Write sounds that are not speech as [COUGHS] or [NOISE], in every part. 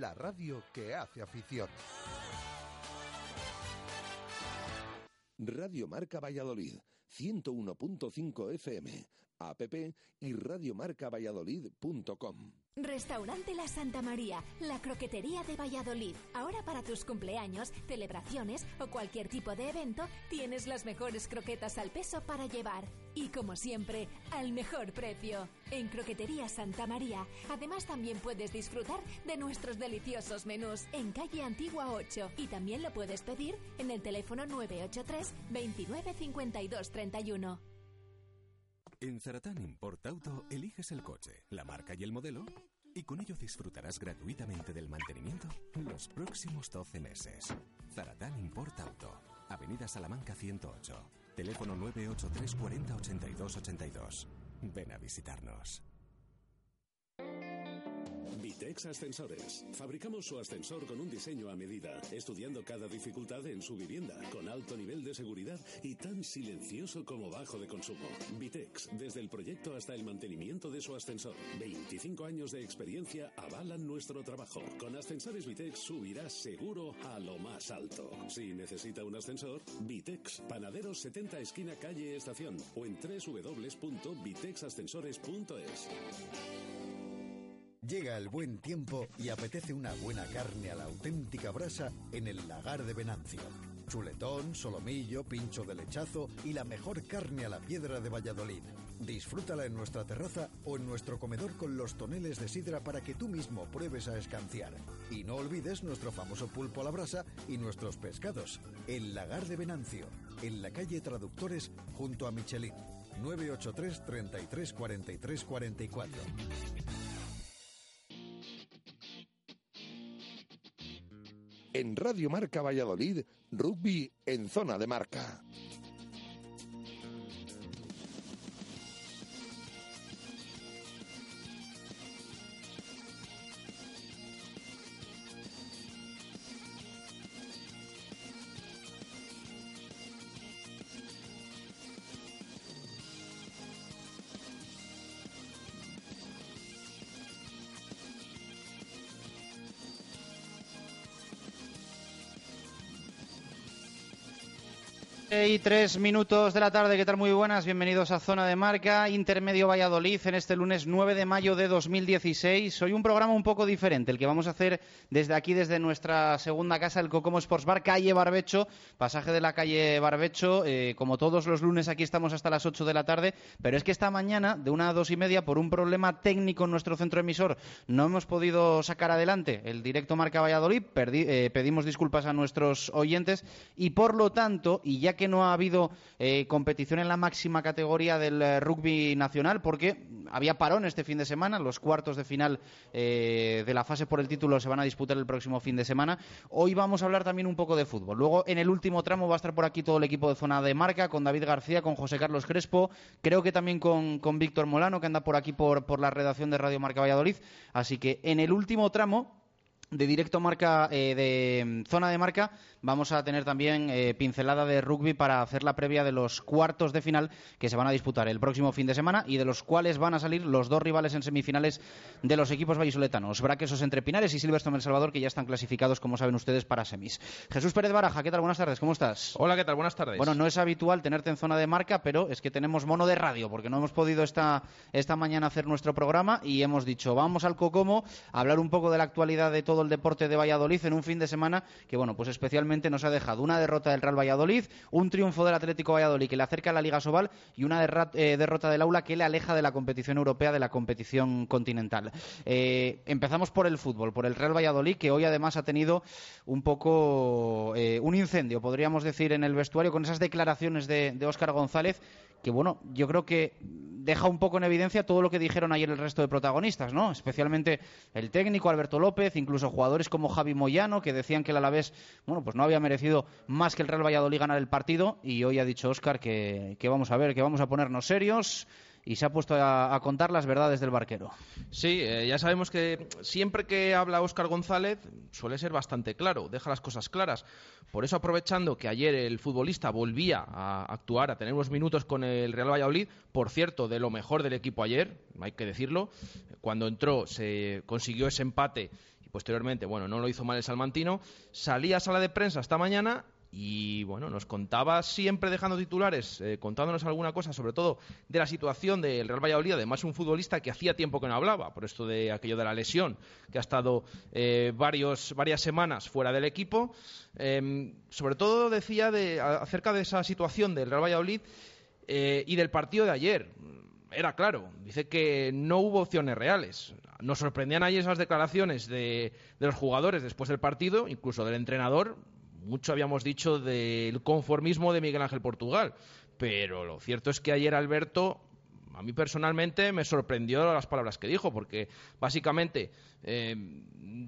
La radio que hace afición. Radio Marca Valladolid, 101.5 FM, app y radiomarcavalladolid.com. Restaurante La Santa María, la croquetería de Valladolid. Ahora para tus cumpleaños, celebraciones o cualquier tipo de evento, tienes las mejores croquetas al peso para llevar. Y como siempre, al mejor precio. En Croquetería Santa María, además también puedes disfrutar de nuestros deliciosos menús en calle Antigua 8 y también lo puedes pedir en el teléfono 983 29 52 31. En Zaratán Import Auto eliges el coche, la marca y el modelo y con ello disfrutarás gratuitamente del mantenimiento los próximos 12 meses. Zaratán Import Auto, Avenida Salamanca 108, teléfono 983 40 82 82. Ven a visitarnos. Vitex Ascensores. Fabricamos su ascensor con un diseño a medida, estudiando cada dificultad en su vivienda, con alto nivel de seguridad y tan silencioso como bajo de consumo. Vitex, desde el proyecto hasta el mantenimiento de su ascensor. 25 años de experiencia avalan nuestro trabajo. Con Ascensores Vitex subirás seguro a lo más alto. Si necesita un ascensor, Vitex, Panaderos 70 esquina calle Estación o en www.vitexascensores.es. Llega el buen tiempo y apetece una buena carne a la auténtica brasa en el lagar de Venancio. Chuletón, solomillo, pincho de lechazo y la mejor carne a la piedra de Valladolid. Disfrútala en nuestra terraza o en nuestro comedor con los toneles de sidra para que tú mismo pruebes a escanciar. Y no olvides nuestro famoso pulpo a la brasa y nuestros pescados. El lagar de Venancio, en la calle Traductores junto a Michelin. 983 33 43 44. En Radio Marca Valladolid, rugby en zona de marca. Y tres minutos de la tarde, ¿qué tal? Muy buenas, bienvenidos a Zona de Marca, Intermedio Valladolid, en este lunes 9 de mayo de 2016. Hoy un programa un poco diferente, el que vamos a hacer desde aquí, desde nuestra segunda casa, el Cocomo Sports Bar, calle Barbecho, pasaje de la calle Barbecho. Eh, como todos los lunes, aquí estamos hasta las 8 de la tarde, pero es que esta mañana, de una a dos y media, por un problema técnico en nuestro centro emisor, no hemos podido sacar adelante el directo Marca Valladolid. Eh, pedimos disculpas a nuestros oyentes y, por lo tanto, y ya que no ha habido eh, competición en la máxima categoría del eh, rugby nacional, porque había parón este fin de semana, los cuartos de final eh, de la fase por el título se van a disputar el próximo fin de semana. Hoy vamos a hablar también un poco de fútbol. Luego, en el último tramo, va a estar por aquí todo el equipo de zona de marca, con David García, con José Carlos Crespo, creo que también con, con Víctor Molano, que anda por aquí por, por la redacción de Radio Marca Valladolid. Así que en el último tramo de directo marca eh, de mm, zona de marca vamos a tener también eh, pincelada de rugby para hacer la previa de los cuartos de final que se van a disputar el próximo fin de semana y de los cuales van a salir los dos rivales en semifinales de los equipos vallisoletanos Braquesos entre Pinares y Silverstone El Salvador que ya están clasificados como saben ustedes para semis Jesús Pérez Baraja ¿qué tal? Buenas tardes ¿cómo estás? Hola ¿qué tal? Buenas tardes Bueno no es habitual tenerte en zona de marca pero es que tenemos mono de radio porque no hemos podido esta, esta mañana hacer nuestro programa y hemos dicho vamos al Cocomo a hablar un poco de la actualidad de todo el deporte de Valladolid en un fin de semana que, bueno, pues especialmente nos ha dejado una derrota del Real Valladolid, un triunfo del Atlético Valladolid que le acerca a la Liga Sobal y una eh, derrota del Aula que le aleja de la competición europea, de la competición continental. Eh, empezamos por el fútbol, por el Real Valladolid que hoy además ha tenido un poco eh, un incendio, podríamos decir, en el vestuario con esas declaraciones de, de Óscar González que bueno, yo creo que deja un poco en evidencia todo lo que dijeron ayer el resto de protagonistas, ¿no? Especialmente el técnico Alberto López, incluso jugadores como Javi Moyano, que decían que el Alavés, bueno, pues no había merecido más que el Real Valladolid ganar el partido, y hoy ha dicho Óscar que, que vamos a ver, que vamos a ponernos serios, y se ha puesto a, contar las verdades del barquero. Sí, eh, ya sabemos que siempre que habla Óscar González suele ser bastante claro, deja las cosas claras. Por eso, aprovechando que ayer el futbolista volvía a actuar, a tener unos minutos con el Real Valladolid, por cierto, de lo mejor del equipo ayer, hay que decirlo, cuando entró se consiguió ese empate y posteriormente, bueno, no lo hizo mal el salmantino, salía a sala de prensa esta mañana y bueno, nos contaba siempre dejando titulares, eh, contándonos alguna cosa, sobre todo de la situación del Real Valladolid, además un futbolista que hacía tiempo que no hablaba, por esto de aquello de la lesión, que ha estado eh, varios, varias semanas fuera del equipo. Em, sobre todo decía de, acerca de esa situación del Real Valladolid eh, y del partido de ayer. Era claro, dice que no hubo opciones reales. Nos sorprendían ahí esas declaraciones de, de los jugadores después del partido, incluso del entrenador, mucho habíamos dicho del conformismo de Miguel Ángel Portugal, pero lo cierto es que ayer Alberto a mí personalmente me sorprendió las palabras que dijo, porque básicamente eh,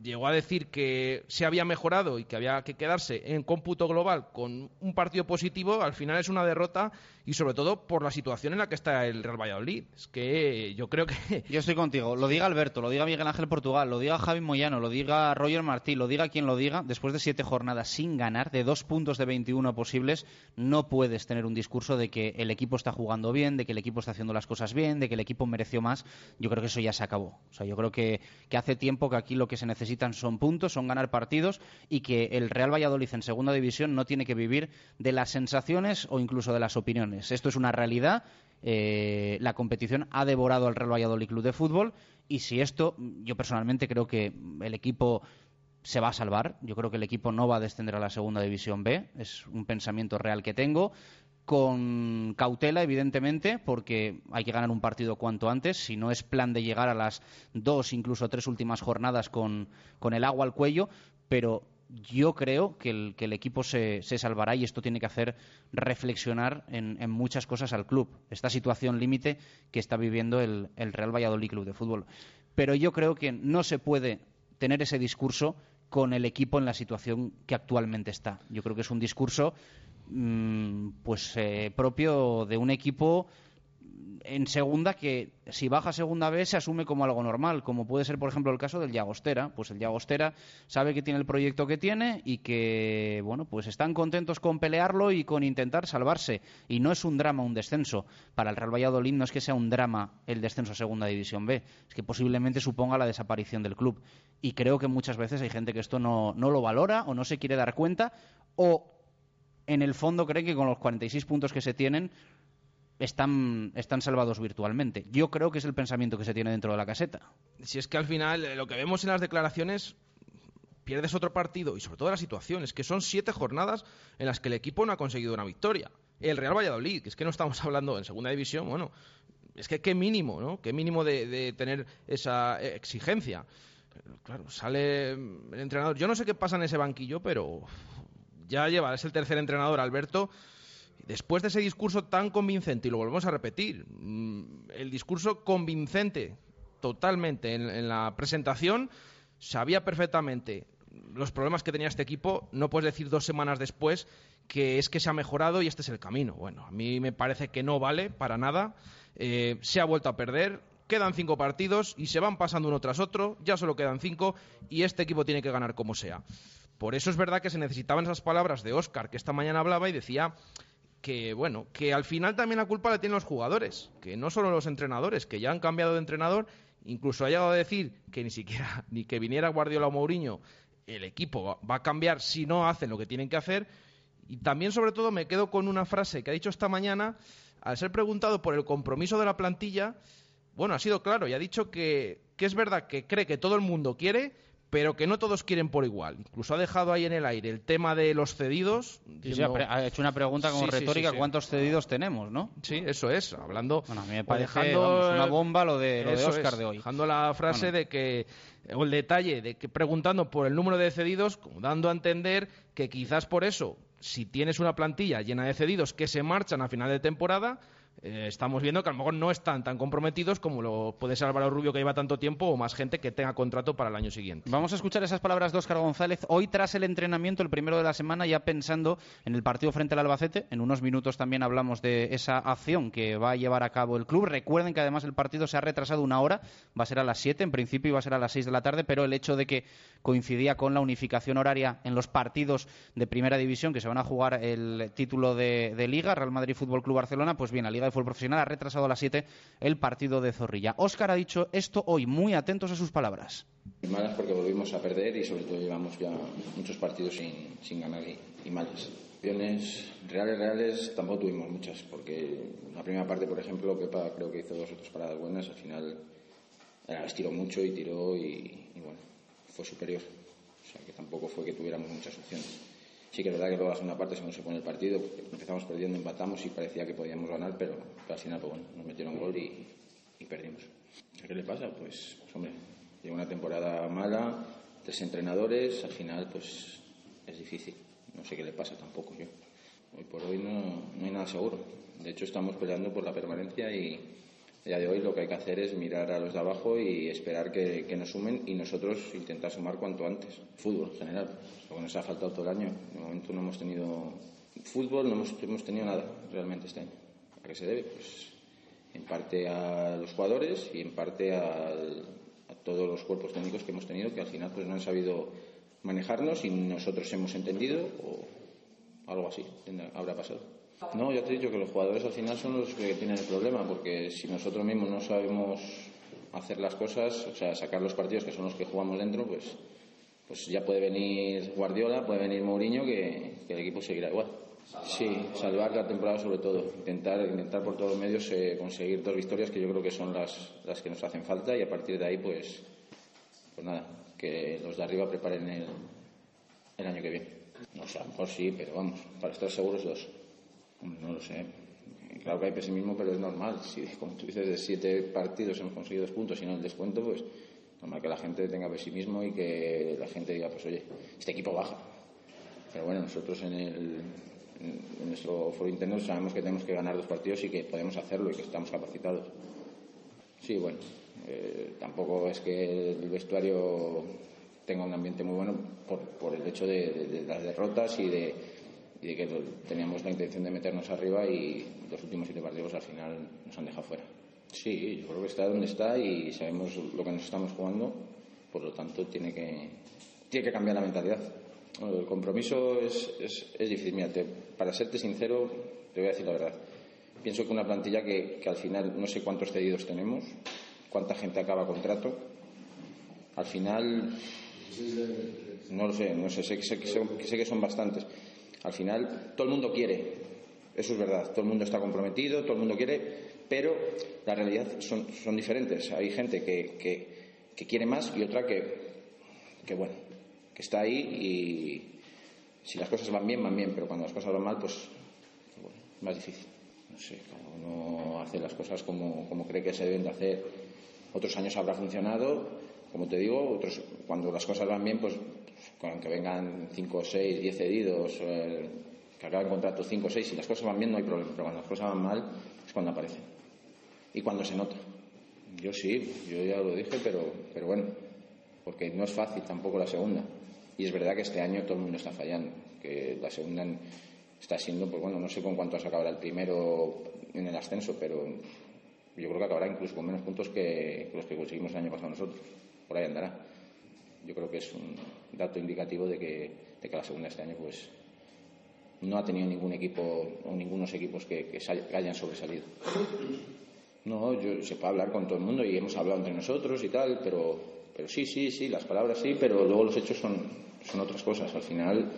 llegó a decir que se había mejorado y que había que quedarse en cómputo global con un partido positivo, al final es una derrota y sobre todo por la situación en la que está el Real Valladolid. Es que yo creo que... [LAUGHS] Yo estoy contigo, lo diga Alberto, lo diga Miguel Ángel Portugal, lo diga Javi Moyano, lo diga Roger Martí, lo diga quien lo diga, después de siete jornadas sin ganar, de dos puntos de 21 posibles, no puedes tener un discurso de que el equipo está jugando bien, de que el equipo está haciendo las cosas bien, de que el equipo mereció más. Yo creo que eso ya se acabó. O sea, yo creo que, que hace tiempo que aquí lo que se necesitan son puntos, son ganar partidos y que el Real Valladolid en segunda división no tiene que vivir de las sensaciones o incluso de las opiniones. Esto es una realidad. Eh, la competición ha devorado al Real Valladolid Club de Fútbol y si esto, yo personalmente creo que el equipo se va a salvar. Yo creo que el equipo no va a descender a la segunda división B. Es un pensamiento real que tengo con cautela, evidentemente, porque hay que ganar un partido cuanto antes. Si no es plan de llegar a las dos, incluso tres últimas jornadas con, el agua al cuello, pero yo creo que el, que el equipo se, se, salvará y esto tiene que hacer reflexionar en, en muchas cosas al club. Esta situación límite que está viviendo el, el Real Valladolid Club de Fútbol. Pero yo creo que no se puede tener ese discurso con el equipo en la situación que actualmente está. Yo creo que es un discurso pues eh, propio de un equipo en segunda que si baja segunda vez se asume como algo normal, como puede ser por ejemplo el caso del Llagostera, pues el Llagostera sabe que tiene el proyecto que tiene y que bueno, pues están contentos con pelearlo y con intentar salvarse. Y no es un drama un descenso, para el Real Valladolid no es que sea un drama el descenso a segunda división B, es que posiblemente suponga la desaparición del club. Y creo que muchas veces hay gente que esto no, no lo valora o no se quiere dar cuenta o en el fondo cree que con los 46 puntos que se tienen están, están salvados virtualmente. Yo creo que es el pensamiento que se tiene dentro de la caseta. Si es que al final eh, lo que vemos en las declaraciones pierdes otro partido y sobre todo la situación es que son siete jornadas en las que el equipo no ha conseguido una victoria. El Real Valladolid, que es que no estamos [LAUGHS] hablando en segunda división, bueno, es que qué mínimo, ¿no? Qué mínimo de, de tener esa exigencia. Claro, sale el entrenador. Yo no sé qué pasa en ese banquillo, pero ya lleva, es el tercer entrenador, Alberto. Después de ese discurso tan convincente, y lo volvemos a repetir, mm, el discurso convincente totalmente en, la presentación, sabía perfectamente los problemas que tenía este equipo, no puedes decir dos semanas después que es que se ha mejorado y este es el camino. Bueno, a mí me parece que no vale para nada. Eh, se ha vuelto a perder, quedan cinco partidos y se van pasando uno tras otro, ya solo quedan cinco y este equipo tiene que ganar como sea. Por eso es verdad que se necesitaban esas palabras de Oscar, que esta mañana hablaba y decía que, bueno, que al final también la culpa la tienen los jugadores, que no solo los entrenadores, que ya han cambiado de entrenador, incluso ha llegado a decir que ni siquiera, [LAUGHS] ni que viniera Guardiola o Mourinho, el equipo va a cambiar si no hacen lo que tienen que hacer. Y también, sobre todo, me quedo con una frase que ha dicho esta mañana, al ser preguntado por el compromiso de la plantilla, bueno, ha sido claro y ha dicho que, que es verdad que cree que todo el mundo quiere, pero que no todos quieren por igual. Incluso ha dejado ahí en el aire el tema de los cedidos. ha hecho una pregunta como retórica, ¿cuántos cedidos tenemos, no? Sí, eso es, hablando... Bueno, a mí me parece una bomba lo de, lo de Oscar de hoy. Dejando la frase de que, o el detalle de que preguntando por el número de cedidos, como dando a entender que quizás por eso, si tienes una plantilla llena de cedidos que se marchan a final de temporada, eh, estamos viendo que a lo mejor no están tan comprometidos como lo puede ser Álvaro Rubio que lleva tanto tiempo o más gente que tenga contrato para el año siguiente. Vamos a escuchar esas palabras de Óscar González hoy tras el entrenamiento, el primero de la semana, ya pensando en el partido frente al Albacete. En unos minutos también hablamos de esa acción que va a llevar a cabo el club. Recuerden que además el partido se ha retrasado una hora, va a ser a las 7, en principio iba a ser a las 6 de la tarde, pero el hecho de que coincidía con la unificación horaria en los partidos de primera división que se van a jugar el título de, de Liga, Real Madrid Fútbol Club Barcelona, pues bien, la Liga de Fútbol Profesional ha retrasado a las 7 el partido de Zorrilla. Óscar ha dicho esto hoy, muy atentos a sus palabras. Malas porque volvimos a perder y sobre todo llevamos ya muchos partidos sin, sin ganar y, malas. Opciones reales, reales tampoco tuvimos muchas porque la primera parte, por ejemplo, Pepa creo que hizo dos o tres paradas buenas, al final eh, las tiró mucho y tiró y bueno, fue superior. O sea que tampoco fue que tuviéramos muchas opciones. Sí que es verdad que luego la segunda parte se nos pone el partido, empezamos perdiendo, empatamos y parecía que podíamos ganar, pero, pero al final pues bueno, nos metieron gol y, y perdimos. ¿Qué le pasa? Pues, pues hombre, lleva una temporada mala, tres entrenadores, al final pues es difícil. No sé qué le pasa tampoco yo. Hoy por hoy no, no hay nada seguro. De hecho estamos peleando por la permanencia y a día de hoy lo que hay que hacer es mirar a los de abajo y esperar que, que nos sumen y nosotros intentar sumar cuanto antes. Fútbol en general, lo que nos ha faltado todo el año. De momento no hemos tenido fútbol, no hemos, hemos tenido nada realmente este año. ¿A qué se debe? Pues en parte a los jugadores y en parte a todos los cuerpos técnicos que hemos tenido que al final pues no han sabido manejarnos y nosotros hemos entendido o algo así habrá pasado. No, ya te he dicho que los jugadores al final son los que tienen el problema porque si nosotros mismos no sabemos hacer las cosas, o sea, sacar los partidos que son los que jugamos dentro, pues, pues ya puede venir Guardiola, puede venir Mourinho que, que el equipo seguirá igual. Sí, salvar la temporada sobre todo, intentar, intentar por todos los medios eh, conseguir dos victorias que yo creo que son las, las que nos hacen falta y a partir de ahí pues, pues nada, que los de arriba preparen el, el año que viene. No sé, a lo mejor sí, pero vamos, para estar seguros dos. No lo sé. Claro que hay pesimismo, pero es normal. Si, como tú dices, de siete partidos hemos conseguido dos puntos y no el descuento, pues normal que la gente tenga pesimismo y que la gente diga, pues oye, este equipo baja. Pero bueno, nosotros en el, en nuestro foro interno sabemos que tenemos que ganar dos partidos y que podemos hacerlo y que estamos capacitados. Sí, bueno, eh, tampoco es que el vestuario tenga un ambiente muy bueno por, por el hecho de, de, de, las derrotas y de, y de que teníamos la intención de meternos arriba y los últimos siete partidos al final nos han dejado fuera. Sí, yo creo que está donde está y sabemos lo que nos estamos jugando, por lo tanto tiene que, tiene que cambiar la mentalidad. Bueno, el compromiso es, es, es difícil. Mira, te, para serte sincero, te voy a decir la verdad. Pienso que una plantilla que, que, al final no sé cuántos cedidos tenemos, cuánta gente acaba contrato. Al final, no lo sé, no sé, sé, sé, sé, sé que son bastantes. Al final, todo el mundo quiere, eso es verdad, todo el mundo está comprometido, todo el mundo quiere, pero la realidad son, diferentes. Hay gente que, que, quiere más y otra que, que bueno, que está ahí y si las cosas van bien, van bien, pero cuando las cosas van mal, pues bueno, más difícil. No sé, cada uno hace las cosas como, como cree que se deben de hacer. Otros años habrá funcionado, como te digo, otros cuando las cosas van bien, pues con que vengan 5, 6, 10 cedidos, eh, que acaben contrato 5 o 6, si las cosas van bien no hay problema, pero cuando las cosas van mal es cuando aparecen. Y cuando se nota. Yo sí, yo ya lo dije, pero, pero bueno, porque no es fácil tampoco la segunda. Y es verdad que este año todo el mundo está fallando, que la segunda está siendo, pues bueno, no sé con cuántos acabará el primero en el ascenso, pero yo creo que acabará incluso con menos puntos que los que conseguimos el año pasado nosotros. Por ahí andará. Yo creo que es un dato indicativo de que, de que la segunda este año, pues no ha tenido ningún equipo o ningunos equipos que, que hayan sobresalido. No, yo se puede hablar con todo el mundo y hemos hablado entre nosotros y tal, pero, pero sí, sí, sí, las palabras sí, pero luego los hechos son, son otras cosas. Al final,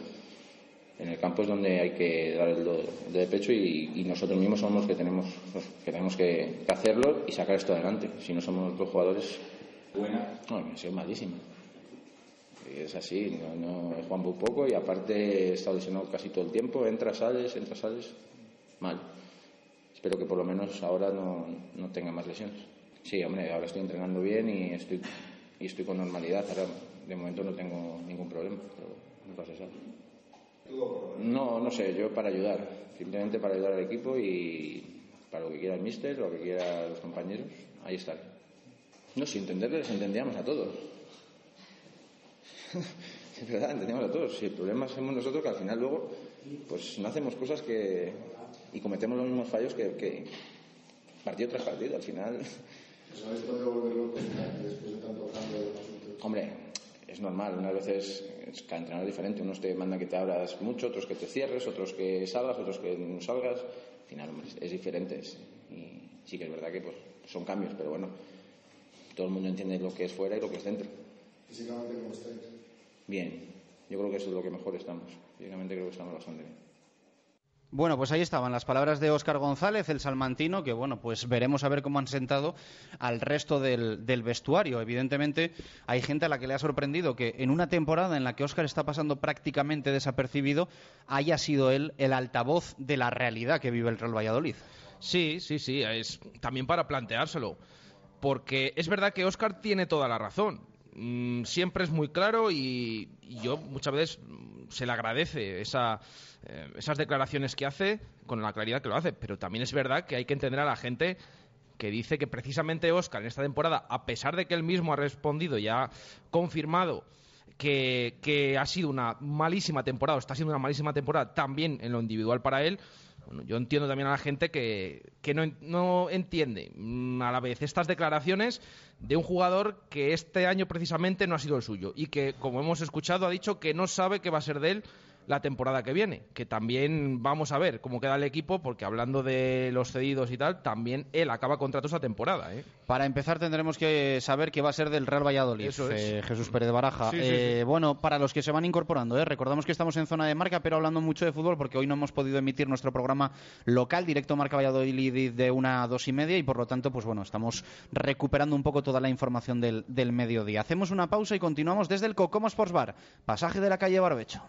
en el campo es donde hay que dar el do de pecho y, y, nosotros mismos somos los que tenemos, los que, tenemos que, que, hacerlo y sacar esto adelante. Si no somos los jugadores. Buena. No, ha sido malísima. Es así, no, no he jugado muy poco y aparte he estado lesionado casi todo el tiempo. Entras, sales, entras, sales. Mal. Espero que por lo menos ahora no, no tenga más lesiones. Sí, hombre, ahora estoy entrenando bien y estoy, y estoy con normalidad. Ahora, de momento no tengo ningún problema, pero no pasa nada. No, no sé, yo para ayudar, simplemente para ayudar al equipo y, para lo que quiera el míster, lo que quiera los compañeros, ahí estaré. No, si entenderles entendíamos a todos. [LAUGHS] es verdad, entendíamos a todos. Si el problema somos nosotros que al final luego pues no hacemos cosas que y cometemos los mismos fallos que, que partido tras partido. Al final. ¿Sabes podido volverlo después de tanto cambio de Hombre, es normal. Unas veces es, cada entrenador es diferente. Unos te mandan que te abras mucho, otros que te cierres, otros que salgas, otros que no salgas. Al final, hombre, es diferente. Y sí que es verdad que pues, son cambios, pero bueno, todo el mundo entiende lo que es fuera y lo que es dentro. ¿Físicamente cómo estáis? Bien. Yo creo que eso es lo que mejor estamos. Físicamente creo que estamos bastante bien. Bueno, pues ahí estaban las palabras de Óscar González, el salmantino, que bueno, pues veremos a ver cómo han sentado al resto del, del, vestuario. Evidentemente, hay gente a la que le ha sorprendido que en una temporada en la que Óscar está pasando prácticamente desapercibido, haya sido él el altavoz de la realidad que vive el Real Valladolid. Sí, sí, sí, es también para planteárselo. Porque es verdad que Óscar tiene toda la razón. Mm, siempre es muy claro y, yo muchas veces se le agradece esa, eh, esas declaraciones que hace con la claridad que lo hace. Pero también es verdad que hay que entender a la gente que dice que precisamente Oscar en esta temporada, a pesar de que él mismo ha respondido y ha confirmado que, que ha sido una malísima temporada, o está siendo una malísima temporada también en lo individual para él, yo entiendo también a la gente que, que no, no, entiende. Mm, a la vez estas declaraciones de un jugador que este año precisamente no ha sido el suyo y que, como hemos escuchado, ha dicho que no sabe qué va a ser de él la temporada que viene, que también vamos a ver cómo queda el equipo, porque hablando de los cedidos y tal, también él acaba contrato esta temporada. ¿eh? Para empezar tendremos que saber qué va a ser del Real Valladolid, Eso es. eh, Jesús Pérez de Baraja. Sí, sí, Eh, sí. Bueno, para los que se van incorporando, ¿eh? recordamos que estamos en zona de marca, pero hablando mucho de fútbol, porque hoy no hemos podido emitir nuestro programa local, directo Marca Valladolid de una a dos y media, y por lo tanto, pues bueno, estamos recuperando un poco toda la información del, del mediodía. Hacemos una pausa y continuamos desde el Cocomo Sports Bar, pasaje de la calle Barbecho.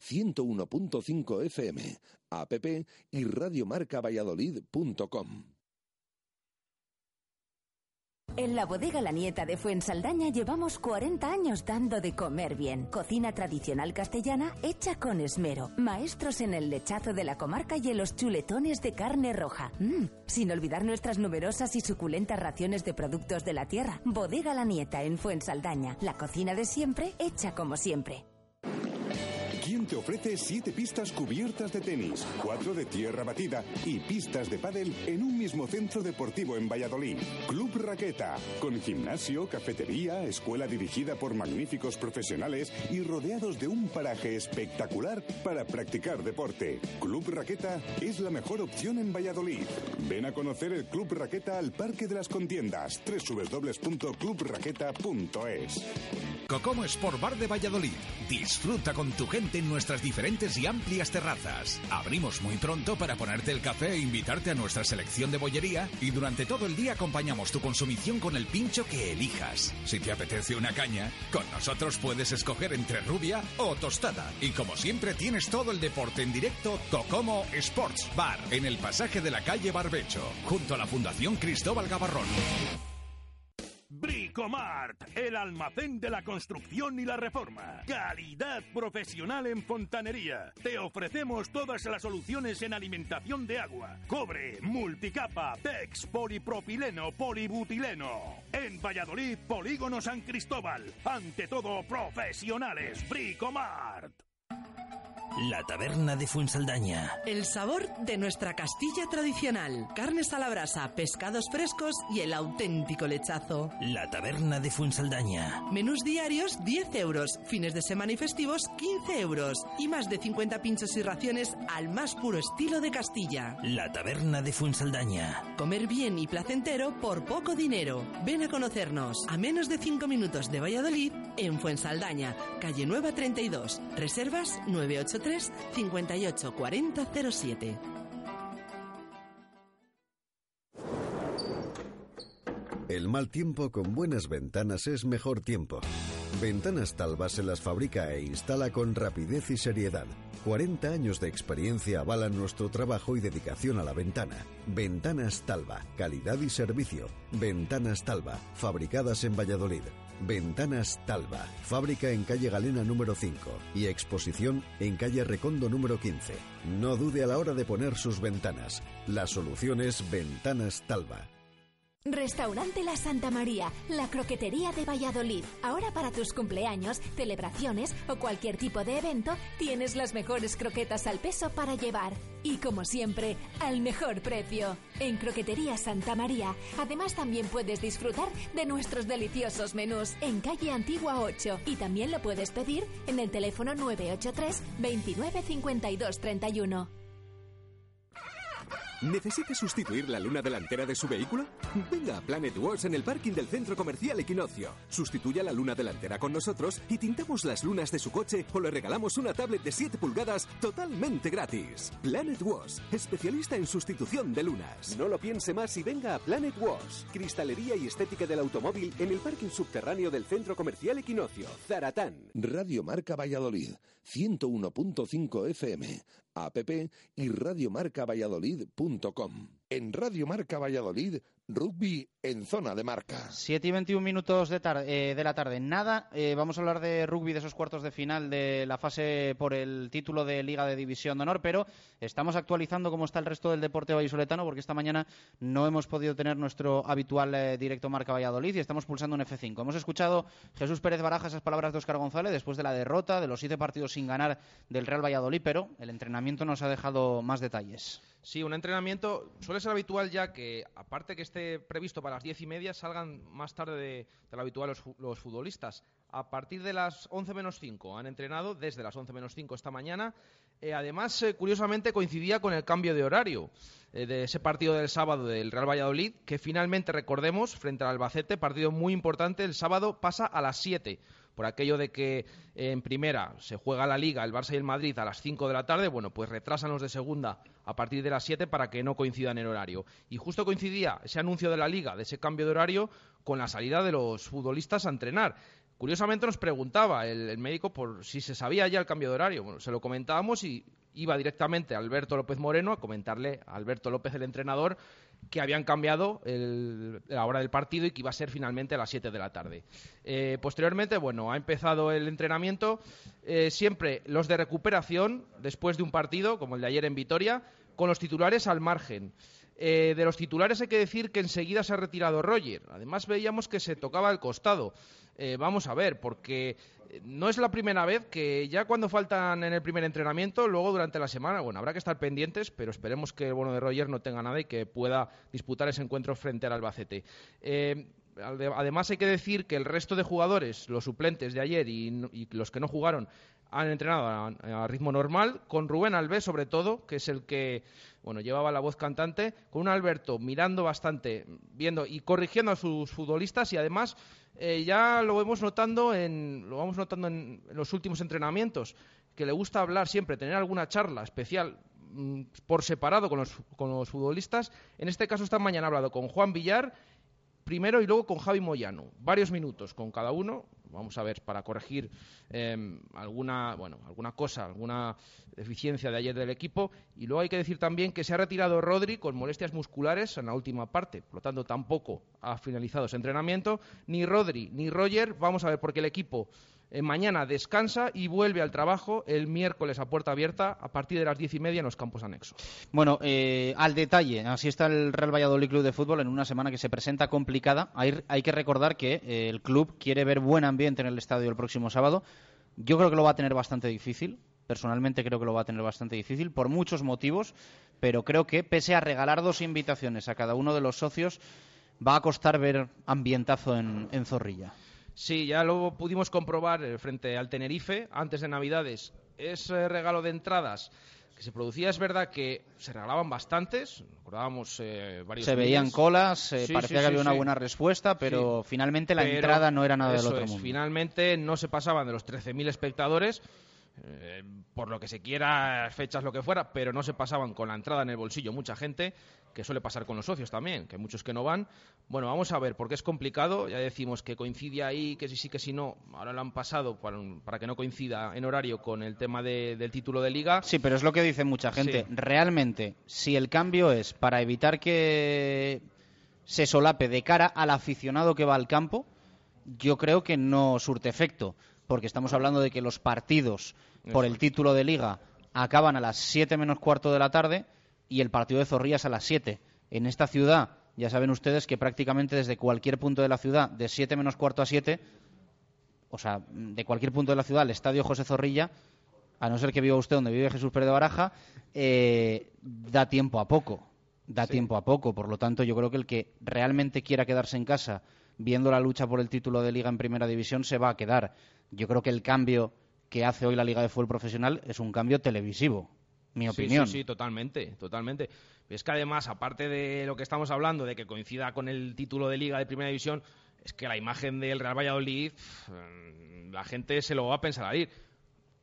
101.5 FM, app y radiomarcavalladolid.com. En la bodega La Nieta de Fuensaldaña llevamos 40 años dando de comer bien. Cocina tradicional castellana hecha con esmero. Maestros en el lechazo de la comarca y en los chuletones de carne roja. Mm, sin olvidar nuestras numerosas y suculentas raciones de productos de la tierra. Bodega La Nieta en Fuensaldaña. La cocina de siempre hecha como siempre. ¿Quién te ofrece siete pistas cubiertas de tenis, cuatro de tierra batida y pistas de pádel en un mismo centro deportivo en Valladolid? Club Raqueta, con gimnasio, cafetería, escuela dirigida por magníficos profesionales y rodeados de un paraje espectacular para practicar deporte. Club Raqueta es la mejor opción en Valladolid. Ven a conocer el Club Raqueta al Parque de las Contiendas, www.clubraqueta.es. Cocomo Sport Bar de Valladolid. Disfruta con tu gente en nuestras diferentes y amplias terrazas. Abrimos muy pronto para ponerte el café e invitarte a nuestra selección de bollería y durante todo el día acompañamos tu consumición con el pincho que elijas. Si te apetece una caña, con nosotros puedes escoger entre rubia o tostada. Y como siempre tienes todo el deporte en directo Cocomo Sports Bar en el pasaje de la calle Barbecho, junto a la Fundación Cristóbal Gavarrón. Bricomart, el almacén de la construcción y la reforma. Calidad profesional en fontanería. Te ofrecemos todas las soluciones en alimentación de agua, cobre, multicapa, PEX, polipropileno, polibutileno. En Valladolid, Polígono San Cristóbal. Ante todo, profesionales. Bricomart. La Taberna de Fuensaldaña. El sabor de nuestra Castilla tradicional. Carnes a la brasa, pescados frescos y el auténtico lechazo. La Taberna de Fuensaldaña. Menús diarios 10 euros, fines de semana y festivos 15 euros. Y más de 50 pinchos y raciones al más puro estilo de Castilla. La Taberna de Fuensaldaña. Comer bien y placentero por poco dinero. Ven a conocernos a menos de 5 minutos de Valladolid en Fuensaldaña, calle Nueva 32. Reservas 983 58 40 07. El mal tiempo con buenas ventanas es mejor tiempo. Ventanas Talva se las fabrica e instala con rapidez y seriedad. 40 años de experiencia avalan nuestro trabajo y dedicación a la ventana. Ventanas Talva, calidad y servicio. Ventanas Talva, fabricadas en Valladolid. Ventanas Talva, fábrica en calle Galena número 5 y exposición en calle Recondo número 15. No dude a la hora de poner sus ventanas. La solución es Ventanas Talva. Restaurante La Santa María, la croquetería de Valladolid. Ahora para tus cumpleaños, celebraciones o cualquier tipo de evento, tienes las mejores croquetas al peso para llevar. Y como siempre, al mejor precio. En Croquetería Santa María, además también puedes disfrutar de nuestros deliciosos menús en calle Antigua 8 y también lo puedes pedir en el teléfono 983 29 52 31. ¿Necesita sustituir la luna delantera de su vehículo? Venga a Planet Wars en el parking del centro comercial Equinoccio. Sustituya la luna delantera con nosotros y tintamos las lunas de su coche o le regalamos una tablet de 7 pulgadas totalmente gratis. Planet Wars, especialista en sustitución de lunas. No lo piense más y venga a Planet Wars, cristalería y estética del automóvil en el parking subterráneo del centro comercial Equinoccio, Zaratán. Radio Marca Valladolid, 101.5 FM, app y radiomarcavalladolid.com. En Radio Marca Valladolid, rugby en zona de marca. 7 y 21 minutos de, tar- eh, de la tarde. Nada, eh, vamos a hablar de rugby, de esos cuartos de final de la fase por el título de Liga de División de Honor, pero estamos actualizando cómo está el resto del deporte vallisoletano porque esta mañana no hemos podido tener nuestro habitual eh, directo Marca Valladolid y estamos pulsando un F5. Hemos escuchado Jesús Pérez Baraja esas palabras de Óscar González después de la derrota, de los siete partidos sin ganar del Real Valladolid, pero el entrenamiento nos ha dejado más detalles. Sí, un entrenamiento suele ser habitual ya que, aparte que esté previsto para las diez y media, salgan más tarde de, de lo habitual los, fu- los futbolistas. A partir de las 11 menos 5 han entrenado, desde las 11 menos 5 esta mañana. Eh, además, eh, curiosamente coincidía con el cambio de horario eh, de ese partido del sábado del Real Valladolid, que finalmente, recordemos, frente al Albacete, partido muy importante, el sábado pasa a las 7 por aquello de que en primera se juega la Liga, el Barça y el Madrid a las 5 de la tarde, bueno, pues retrasan los de segunda a partir de las 7 para que no coincidan en horario. Y justo coincidía ese anuncio de la Liga, de ese cambio de horario, con la salida de los futbolistas a entrenar. Curiosamente nos preguntaba el, médico por si se sabía ya el cambio de horario. Bueno, se lo comentábamos y iba directamente a Alberto López Moreno a comentarle a Alberto López, el entrenador, que habían cambiado el- la hora del partido y que iba a ser finalmente a las 7 de la tarde. Eh, posteriormente, bueno, ha empezado el entrenamiento. eh, siempre los de recuperación, después de un partido, como el de ayer en Vitoria, con los titulares al margen. Eh, de los titulares hay que decir que enseguida se ha retirado Roger. Además veíamos que se tocaba al costado. Eh, vamos a ver, porque eh, no es la primera vez que ya cuando faltan en el primer entrenamiento, luego durante la semana, bueno, habrá que estar pendientes, pero esperemos que el bueno de Roger no tenga nada y que pueda disputar ese encuentro frente al Albacete. Eh, ade- Además hay que decir que el resto de jugadores, los suplentes de ayer y los que no jugaron, han entrenado a, ritmo normal, con Rubén Alves sobre todo, que es el que bueno llevaba la voz cantante, con un Alberto mirando bastante, viendo y corrigiendo a sus futbolistas y además eh, ya lo vemos notando en, lo vamos notando en, en los últimos entrenamientos, que le gusta hablar siempre, tener alguna charla especial mm, por separado con los, con los futbolistas. En este caso esta mañana ha hablado con Juan Villar primero y luego con Javi Moyano. Varios minutos con cada uno. Vamos a ver, para corregir eh, alguna, bueno, alguna cosa, alguna deficiencia de ayer del equipo. Y luego hay que decir también que se ha retirado Rodri con molestias musculares en la última parte. Por lo tanto, tampoco ha finalizado ese entrenamiento. Ni Rodri ni Roger. Vamos a ver, porque el equipo eh, mañana descansa y vuelve al trabajo el miércoles a puerta abierta a partir de las diez y media en los campos anexos. Bueno, eh, al detalle, así está el Real Valladolid Club de Fútbol en una semana que se presenta complicada. Hay, que recordar que eh, el club quiere ver buen ambiente en el estadio el próximo sábado. Yo creo que lo va a tener bastante difícil. Personalmente creo que lo va a tener bastante difícil por muchos motivos, pero creo que pese a regalar dos invitaciones a cada uno de los socios, va a costar ver ambientazo en, en Zorrilla. Sí, ya lo pudimos comprobar eh, frente al Tenerife antes de Navidades. Ese regalo de entradas que se producía, es verdad que se regalaban bastantes, recordábamos eh, varios Se veían miles. colas, eh, Sí, parecía sí, que había sí, una buena respuesta, pero finalmente la Pero entrada no era nada del otro es, mundo. Finalmente no se pasaban de los 13.000 espectadores, eh, por lo que se quiera, fechas, lo que fuera, pero no se pasaban con la entrada en el bolsillo mucha gente, que suele pasar con los socios también, que muchos que no van. Bueno, vamos a ver, porque es complicado, ya decimos que coincide ahí, que sí, sí, que sí, no. Ahora lo han pasado para, para que no coincida en horario con el tema de- del título de liga. Sí, pero es lo que dice mucha gente. Sí. Realmente, si el cambio es para evitar que se solape de cara al aficionado que va al campo, yo creo que no surte efecto, porque estamos hablando de que los partidos por el título de liga acaban a las 7 menos cuarto de la tarde y el partido de Zorrillas a las 7. En esta ciudad, ya saben ustedes que prácticamente desde cualquier punto de la ciudad, de 7 menos cuarto a 7, o sea, de cualquier punto de la ciudad, el estadio José Zorrilla, a no ser que viva usted donde vive Jesús Pérez de Baraja, eh, da tiempo a poco. Da tiempo a poco. Por lo tanto, yo creo que el que realmente quiera quedarse en casa viendo la lucha por el título de liga en primera división se va a quedar. Yo creo que el cambio que hace hoy la Liga de Fútbol Profesional es un cambio televisivo, mi opinión. Sí, sí, totalmente, totalmente. Es que además, aparte de lo que estamos hablando, de que coincida con el título de liga de primera división, es que la imagen del Real Valladolid, la gente se lo va a pensar a ir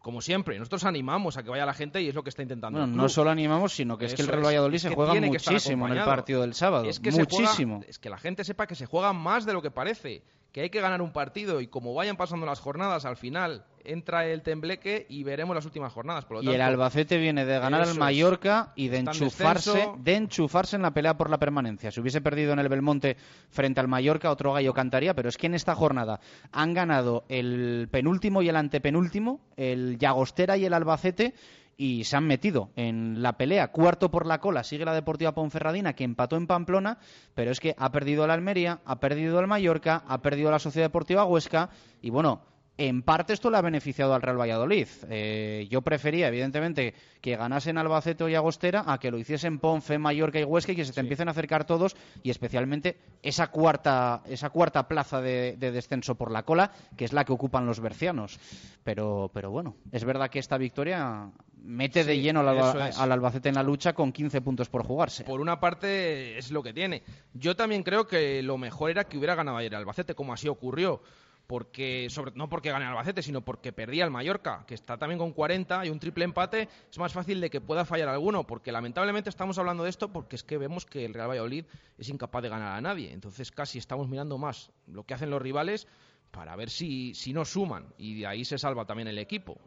como siempre, nosotros animamos a que vaya la gente y es lo que está intentando. Bueno, no solo animamos, sino que es que el Real Valladolid se juega muchísimo en el partido del sábado. Es que muchísimo. es que la gente sepa que se juega más de lo que parece que hay que ganar un partido y como vayan pasando las jornadas, al final entra el tembleque y veremos las últimas jornadas. Por y el Albacete viene de ganar al Mallorca y de enchufarse, de enchufarse en la pelea por la permanencia. Si hubiese perdido en el Belmonte frente al Mallorca, otro gallo cantaría, pero es que en esta jornada han ganado el penúltimo y el antepenúltimo, el Llagostera y el Albacete y se han metido en la pelea. Cuarto por la cola sigue la Deportiva Ponferradina, que empató en Pamplona, pero es que ha perdido la Almería, ha perdido el Mallorca, ha perdido la Sociedad Deportiva Huesca y bueno, en parte esto le ha beneficiado al Real Valladolid. Eh, yo prefería, evidentemente, que ganasen Albacete y Agostera a que lo hiciesen Ponfe, Mallorca y Huesca y que se te empiecen a acercar todos y especialmente esa cuarta, esa cuarta plaza de, descenso por la cola, que es la que ocupan los bercianos. Pero, pero bueno, es verdad que esta victoria mete de lleno al, al, Albacete en la lucha con 15 puntos por jugarse. Por una parte es lo que tiene. Yo también creo que lo mejor era que hubiera ganado ayer Albacete, como así ocurrió porque sobre, no porque gane Albacete, sino porque perdía el Mallorca, que está también con 40 y un triple empate, es más fácil de que pueda fallar alguno, porque lamentablemente estamos hablando de esto porque es que vemos que el Real Valladolid es incapaz de ganar a nadie, entonces casi estamos mirando más lo que hacen los rivales para ver si, si no suman y de ahí se salva también el equipo,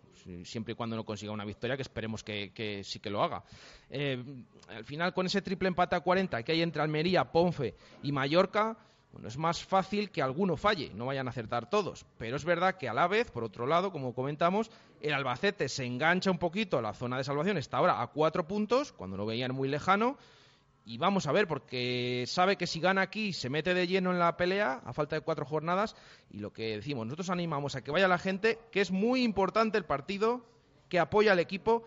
siempre y cuando no consiga una victoria, que esperemos que, sí que lo haga. Eh, al final, con ese triple empate a 40 que hay entre Almería, Ponfe y Mallorca, bueno, es más fácil que alguno falle, no vayan a acertar todos. Pero es verdad que a la vez, por otro lado, como comentamos, el Albacete se engancha un poquito a la zona de salvación, está ahora a cuatro puntos, cuando lo veían muy lejano. Y vamos a ver, porque sabe que si gana aquí se mete de lleno en la pelea, a falta de cuatro jornadas. Y lo que decimos, nosotros animamos a que vaya la gente, que es muy importante el partido, que apoya al equipo,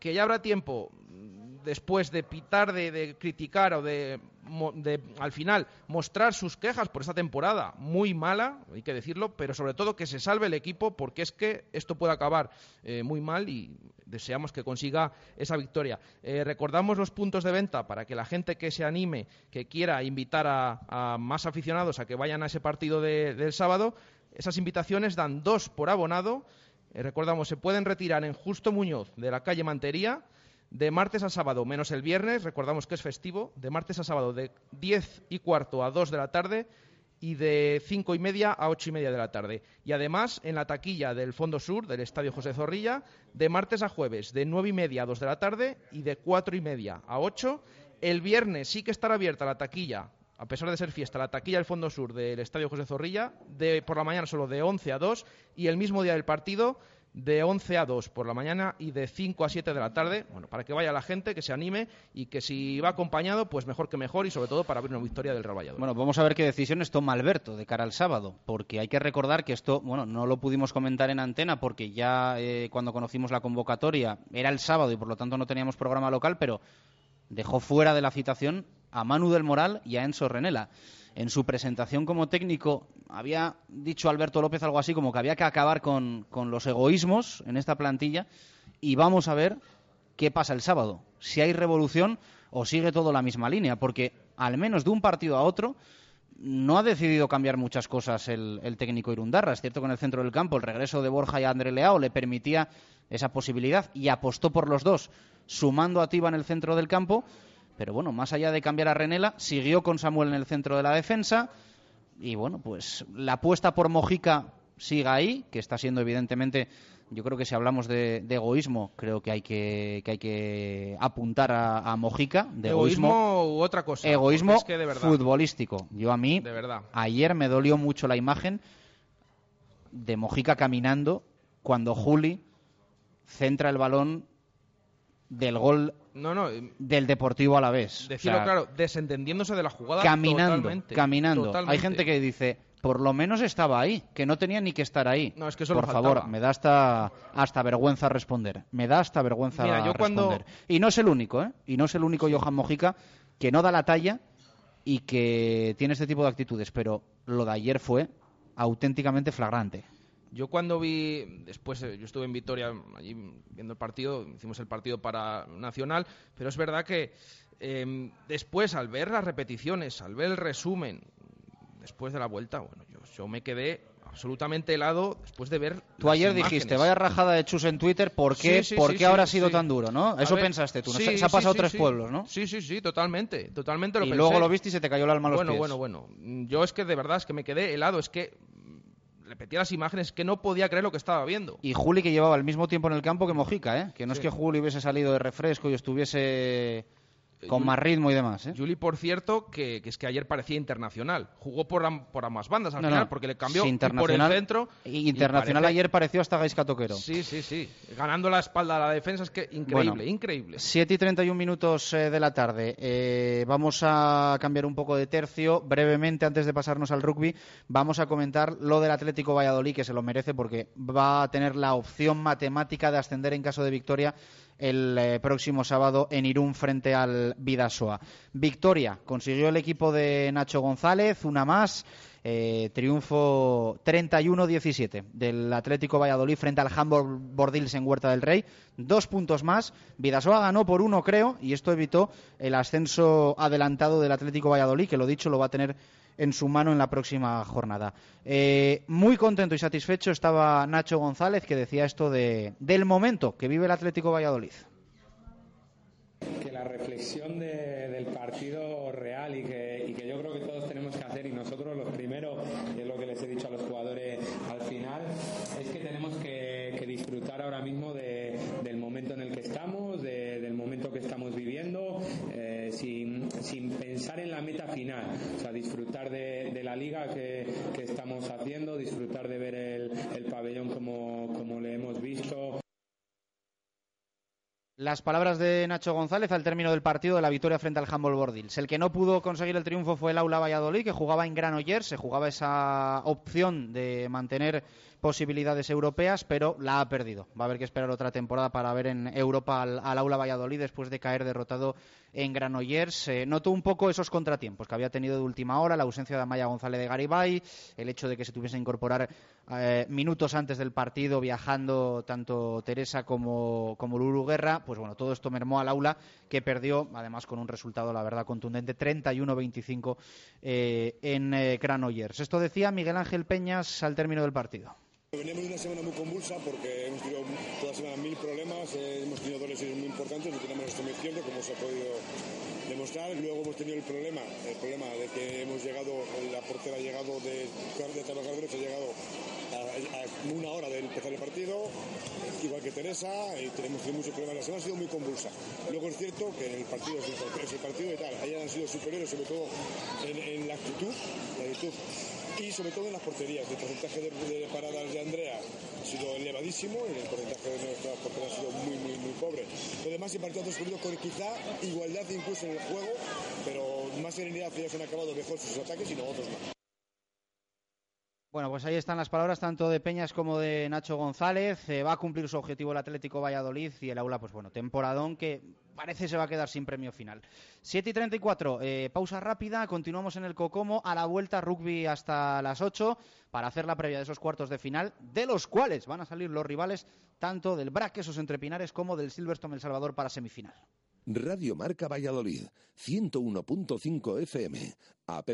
que ya habrá tiempo después de pitar, de, criticar o de, al final mostrar sus quejas por esta temporada muy mala, hay que decirlo, pero sobre todo que se salve el equipo porque es que esto puede acabar eh, muy mal y deseamos que consiga esa victoria. Eh, recordamos los puntos de venta para que la gente que se anime, que quiera invitar a, más aficionados a que vayan a ese partido del sábado, esas invitaciones dan dos por abonado. Eh, recordamos, se pueden retirar en Justo Muñoz de la calle Mantería de martes a sábado, menos el viernes, recordamos que es festivo, de martes a sábado de 10 y cuarto a 2 de la tarde y de 5 y media a 8 y media de la tarde. Y además, en la taquilla del Fondo Sur, del Estadio José Zorrilla, de martes a jueves, de 9 y media a 2 de la tarde y de 4 y media a 8. El viernes sí que estará abierta la taquilla, a pesar de ser fiesta, la taquilla del Fondo Sur del Estadio José Zorrilla, de, por la mañana solo de 11 a 2 y el mismo día del partido de 11 a 2 por la mañana y de 5 a 7 de la tarde, bueno, para que vaya la gente, que se anime y que si va acompañado, pues mejor que mejor y sobre todo para ver una victoria del Real Valladolid. Bueno, vamos a ver qué decisiones toma Alberto de cara al sábado, porque hay que recordar que esto, bueno, no lo pudimos comentar en antena porque ya eh, cuando conocimos la convocatoria era el sábado y por lo tanto no teníamos programa local, pero dejó fuera de la citación a Manu del Moral y a Enzo Renela en su presentación como técnico había dicho Alberto López algo así como que había que acabar con, los egoísmos en esta plantilla y vamos a ver qué pasa el sábado, si hay revolución o sigue todo la misma línea, porque al menos de un partido a otro no ha decidido cambiar muchas cosas el, técnico Irundarra. Es cierto que en el centro del campo el regreso de Borja y André Leao le permitía esa posibilidad y apostó por los dos, sumando a Tiba en el centro del campo pero bueno, más allá de cambiar a Renela, siguió con Samuel en el centro de la defensa. Y bueno, pues la apuesta por Mojica sigue ahí, que está siendo evidentemente, yo creo que si hablamos de, egoísmo, creo que hay que, que hay que apuntar a, Mojica. De egoísmo, u otra cosa. Egoísmo futbolístico. Yo a mí, de verdad. ayer me dolió mucho la imagen de Mojica caminando cuando Juli centra el balón del gol No, no, eh, del Deportivo a la vez. decirlo claro, desentendiéndose de la jugada caminando, totalmente, caminando. totalmente. Hay gente que dice, por lo menos estaba ahí, que no tenía ni que estar ahí. No, es que eso por favor, me da hasta, hasta vergüenza responder. Me da hasta vergüenza Mira, yo cuando- responder. Y no es el único, ¿eh? Y no es el único Johan Mojica que no da la talla y que tiene este tipo de actitudes, pero lo de ayer fue auténticamente flagrante. Yo cuando vi, después eh, yo estuve en Vitoria allí viendo el partido, hicimos el partido para Nacional, pero es verdad que eh, después al ver las repeticiones, al ver el resumen, después de la vuelta, bueno, yo, yo me quedé absolutamente helado después de ver. Tú las ayer imágenes. dijiste, vaya rajada de Chus en Twitter, ¿por qué, Sí, sí, ¿por sí, qué ahora ha sido tan duro, no? Eso ver, pensaste tú, se, se ha pasado tres pueblos, ¿no? Sí, sí, sí, totalmente, totalmente lo Y pensé. luego lo viste y se te cayó el alma a los bueno, pies. bueno, bueno. Yo es que de verdad es que me quedé helado, es que repetía las imágenes que no podía creer lo que estaba viendo. Y Juli que llevaba el mismo tiempo en el campo que Mojica, ¿eh? Que no es que Juli hubiese salido de refresco y estuviese con Juli- más ritmo y demás, ¿eh? Juli, por cierto, que, que es que ayer parecía internacional. Jugó por, am- por ambas bandas al No, final, no. porque le cambió Sí, por el internacional- centro. y internacional parece- ayer pareció hasta Gaisca Toquero. Sí, sí, sí. Ganando la espalda a la defensa es que increíble, Bueno, increíble. 7 y 31 minutos eh, de la tarde. Eh, vamos a cambiar un poco de tercio. Brevemente, antes de pasarnos al rugby, vamos a comentar lo del Atlético Valladolid, que se lo merece porque va a tener la opción matemática de ascender en caso de victoria el eh, próximo sábado en Irún frente al Vidasoa. Victoria consiguió el equipo de Nacho González, una más. Eh, triunfo 31-17 del Atlético Valladolid frente al Hamburg Bordils en Huerta del Rey. Dos puntos más. Vidasoa ganó por uno, creo, y esto evitó el ascenso adelantado del Atlético Valladolid, que lo dicho lo va a tener en su mano en la próxima jornada. Eh, muy contento y satisfecho estaba Nacho González, que decía esto de, del momento que vive el Atlético Valladolid. que la reflexión de- del partido real y que, yo creo que todos tenemos que hacer y nosotros los primeros, y es lo que les he dicho a los jugadores al final, es que tenemos que disfrutar ahora mismo de- del momento en el que estamos, de- del momento que estamos viviendo, eh, sin, sin pensar en la meta final, o sea, disfrutar de, la liga que, estamos haciendo, disfrutar de ver el, el pabellón como, como le hemos visto, Las palabras de Nacho González al término del partido de la victoria frente al Humboldt Bordils. El que no pudo conseguir el triunfo fue el Aula Valladolid, que jugaba en Granollers, se jugaba esa opción de mantener posibilidades europeas, pero la ha perdido. Va a haber que esperar otra temporada para ver en Europa al, Aula Valladolid después de caer derrotado en Granollers. Se notó un poco esos contratiempos que había tenido de última hora, la ausencia de Amaya González de Garibay, el hecho de que se tuviese que incorporar eh, minutos antes del partido viajando tanto Teresa como, como Lulu Guerra, pues bueno, todo esto mermó al aula que perdió, además con un resultado, la verdad, contundente, 31-25 eh, en eh, Granollers. Esto decía Miguel Ángel Peñas al término del partido. Veníamos de una semana muy convulsa porque hemos tenido toda la semana mil problemas, eh, hemos tenido dos lesiones muy importantes, no tenemos extremo izquierdo como se ha podido demostrar. Luego hemos tenido el problema, el problema de que hemos llegado, la portera ha llegado de, de trabajar derecho, ha llegado a, una hora de empezar el partido, igual que Teresa, y tenemos tenido muchos problemas. La semana ha sido muy convulsa. Luego es cierto que el partido es el, partido y tal, hayan sido superiores, sobre todo en la actitud, la actitud y sobre todo en las porterías. El porcentaje de, paradas de Andrea ha sido elevadísimo y el porcentaje de nuestra portería ha sido muy, muy, muy pobre. Lo demás, el partido ha transcurrido con quizá igualdad incluso en el juego, pero más serenidad se han acabado mejor sus ataques y nosotros no. Bueno, pues ahí están las palabras tanto de Peñas como de Nacho González. Eh, va a cumplir su objetivo el Atlético Valladolid y el aula, pues bueno, temporadón que parece se va a quedar sin premio final. 7 y 34, eh, pausa rápida, continuamos en el Cocomo, a la vuelta rugby hasta las 8 para hacer la previa de esos cuartos de final, de los cuales van a salir los rivales tanto del BRAC, esos entre Pinares, como del Silverstone El Salvador para semifinal. Radio Marca Valladolid, 101.5 FM, app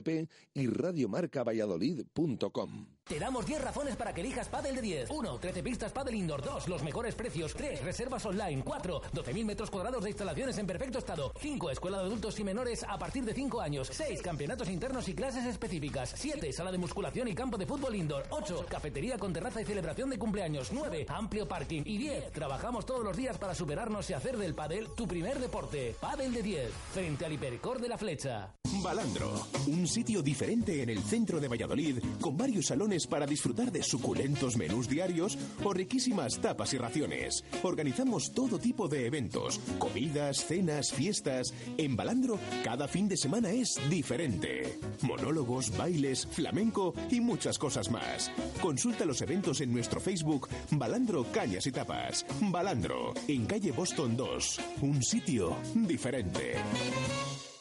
y radiomarcavalladolid.com. Te damos 10 razones para que elijas Padel de 10. 1. 13 pistas Padel Indoor. 2. Los mejores precios. 3. Reservas online. 4. 12.000 metros cuadrados de instalaciones en perfecto estado. 5. Escuela de adultos y menores a partir de 5 años. 6. Campeonatos internos y clases específicas. 7. Sala de musculación y campo de fútbol indoor. 8. Cafetería con terraza y celebración de cumpleaños. 9. Amplio parking. Y 10. Trabajamos todos los días para superarnos y hacer del Padel tu primer deporte. Padel de 10. Frente al Hipercor de la Flecha. Balandro, un sitio diferente en el centro de Valladolid, con varios salones para disfrutar de suculentos menús diarios o riquísimas tapas y raciones. Organizamos todo tipo de eventos, comidas, cenas, fiestas. En Balandro, cada fin de semana es diferente. Monólogos, bailes, flamenco y muchas cosas más. Consulta los eventos en nuestro Facebook Balandro Cañas y Tapas. Balandro, en calle Boston 2, un sitio diferente.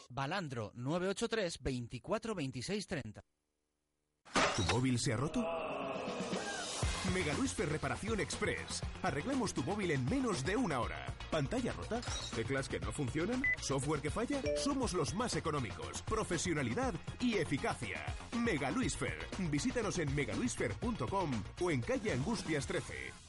Balandro 983 24 26 30. ¿Tu móvil se ha roto? Mega Luisfer Reparación Express. Arreglamos tu móvil en menos de una hora. ¿Pantalla rota? ¿Teclas que no funcionan? ¿Software que falla? Somos los más económicos. Profesionalidad y eficacia. Mega Luisfer. Visítanos en megaluisfer.com o en calle Angustias 13.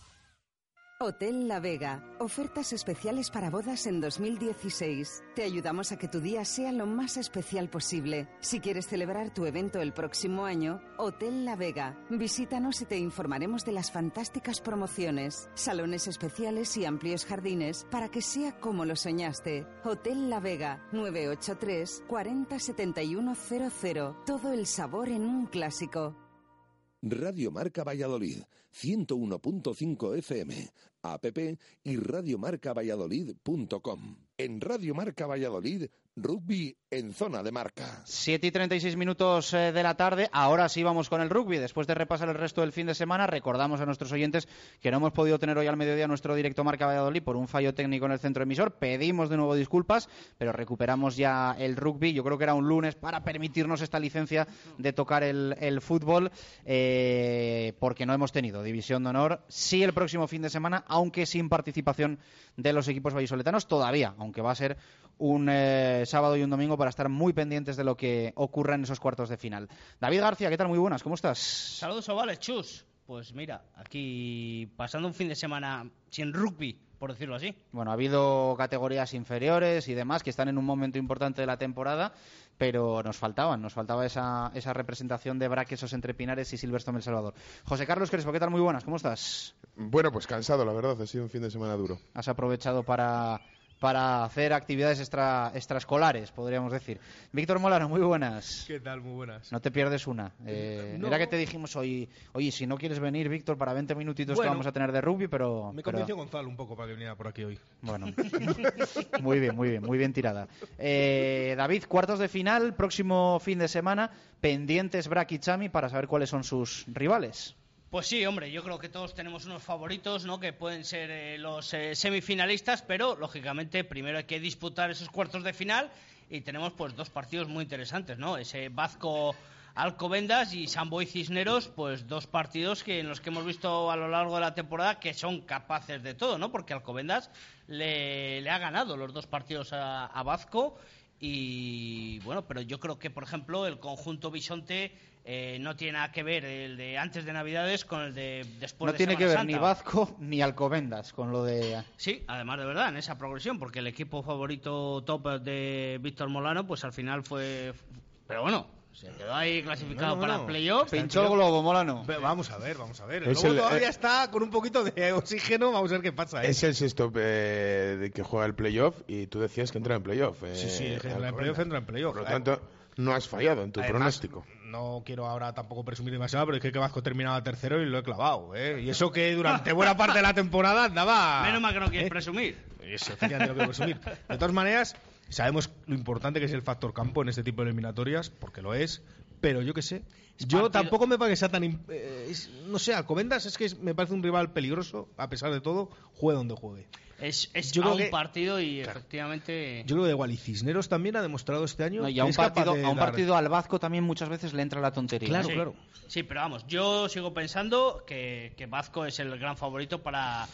Hotel La Vega. Ofertas especiales para bodas en 2016. Te ayudamos a que tu día sea lo más especial posible. Si quieres celebrar tu evento el próximo año, Hotel La Vega. Visítanos y te informaremos de las fantásticas promociones, salones especiales y amplios jardines para que sea como lo soñaste. Hotel La Vega 983 40 71 00. Todo el sabor en un clásico. Radio Marca Valladolid, 101.5 FM, app y radiomarcavalladolid.com. En Radio Marca Valladolid, rugby en zona de marca. 7 y 36 minutos eh, de la tarde. Ahora sí vamos con el rugby. Después de repasar el resto del fin de semana, recordamos a nuestros oyentes que no hemos podido tener hoy al mediodía nuestro directo Marca Valladolid por un fallo técnico en el centro emisor. Pedimos de nuevo disculpas, pero recuperamos ya el rugby. Yo creo que era un lunes para permitirnos esta licencia de tocar el, fútbol, eh, porque no hemos tenido división de honor. Sí el próximo fin de semana, aunque sin participación de los equipos vallisoletanos todavía, aunque va a ser un eh, sábado y un domingo para estar muy pendientes de lo que ocurra en esos cuartos de final. David García, ¿qué tal? Muy buenas, ¿cómo estás? Saludos ovales, chus. Pues mira, aquí pasando un fin de semana sin rugby, por decirlo así. Bueno, ha habido categorías inferiores y demás que están en un momento importante de la temporada, pero nos faltaban, nos faltaba esa, esa representación de Braquesos entre Pinares y Silverstone El Salvador. José Carlos Crespo, ¿qué tal? Muy buenas, ¿cómo estás? Bueno, pues cansado, la verdad, ha sido un fin de semana duro. Has aprovechado para para hacer actividades extra, extraescolares, podríamos decir. Víctor Molano, muy buenas. ¿Qué tal? Muy buenas. No te pierdes una. Eh, No. Era que te dijimos hoy, oye, si no quieres venir, Víctor, para 20 minutitos Bueno, que vamos a tener de rugby, pero... Me pero- convenció Gonzalo un poco para que viniera por aquí hoy. Bueno, [LAUGHS] muy bien, muy bien, muy bien tirada. Eh, David, cuartos de final, próximo fin de semana, pendientes Brack y Chami para saber cuáles son sus rivales. Pues sí, hombre, yo creo que todos tenemos unos favoritos, ¿no? Que pueden ser eh, los eh, semifinalistas, pero lógicamente primero hay que disputar esos cuartos de final y tenemos pues dos partidos muy interesantes, ¿no? Ese Vasco Alcobendas y Samboy Cisneros, pues dos partidos que en los que hemos visto a lo largo de la temporada que son capaces de todo, ¿no? Porque Alcobendas le, ha ganado los dos partidos a, a Vasco y bueno, pero yo creo que por ejemplo el conjunto Bisonte eh, no tiene nada que ver el de antes de Navidades con el de después no de tiene que ver ni. Vasco ni Alcobendas con lo de... Sí, además de verdad, en esa progresión, porque el equipo favorito top de Víctor Molano, pues al final fue. Pero bueno, se quedó ahí clasificado No, no, para no. playoff. Pinchó el globo, Molano. Vamos a ver, vamos a ver. El Es globo el- todavía eh, está con un poquito de oxígeno, vamos a ver qué pasa. ¿eh? Es el sexto eh, de que juega el playoff y tú decías que entra en playoff. eh, Sí, sí, que entra en playoff, entra en playoff. Por lo Eh, tanto, no has fallado en tu Además, pronóstico. No quiero ahora tampoco presumir demasiado, pero es que, que Vasco terminaba tercero y lo he clavado. ¿eh? Y eso que durante buena parte de la temporada andaba. Menos mal que no quieres ¿eh? presumir. Eso, no quiero presumir. De todas maneras, sabemos lo importante que es el factor campo en este tipo de eliminatorias, porque lo es. Pero yo qué sé. Yo partido- tampoco me parece que sea tan. eh, es- no sé, Alcobendas es que es- me parece un rival peligroso, a pesar de todo, juegue donde juegue. Es, es Yo a creo un que- partido y efectivamente. Yo creo que igual y Cisneros también ha demostrado este año. No, y a un partido, a un dar- partido al Vasco también muchas veces le entra la tontería. Sí. ¿eh? Sí, pero vamos, yo sigo pensando que, que Vasco es el gran favorito para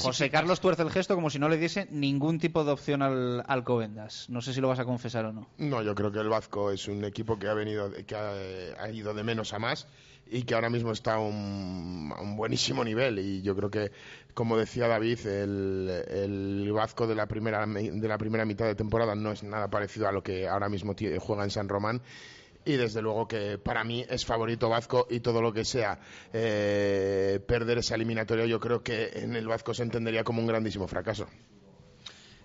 José Carlos tuerce el gesto como si no le diese ningún tipo de opción al Alcobendas. No sé si lo vas a confesar o no. No, yo creo que el Vasco es un equipo que ha venido, que ha, ha ido de menos a más y que ahora mismo está a un, a un buenísimo nivel. Y yo creo que, como decía David, el, el Vasco de la primera de la primera mitad de temporada no es nada parecido a lo que ahora mismo juega en San Román. Y desde luego que para mí es favorito Vasco y todo lo que sea eh, perder esa eliminatoria yo creo que en el Vasco se entendería como un grandísimo fracaso.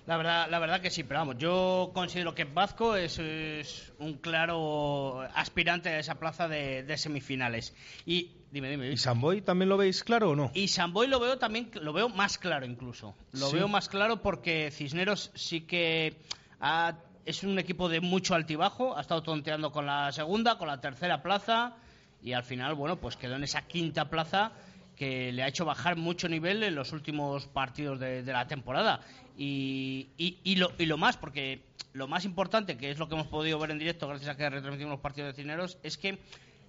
La verdad, la verdad que sí, pero vamos, yo considero que Vasco es, es un claro aspirante a esa plaza de, de semifinales. Y dime, dime. ¿Y Samboy también lo veis claro o no? Y Samboy lo veo también, lo veo más claro incluso. Lo Sí. veo más claro porque Cisneros sí que ha- es un equipo de mucho altibajo, ha estado tonteando con la segunda, con la tercera plaza y al final, bueno, pues quedó en esa quinta plaza que le ha hecho bajar mucho nivel en los últimos partidos de, la temporada. Y, y- lo, y lo más, porque lo más importante, que es lo que hemos podido ver en directo gracias a que retransmitimos los partidos de Cisneros, es que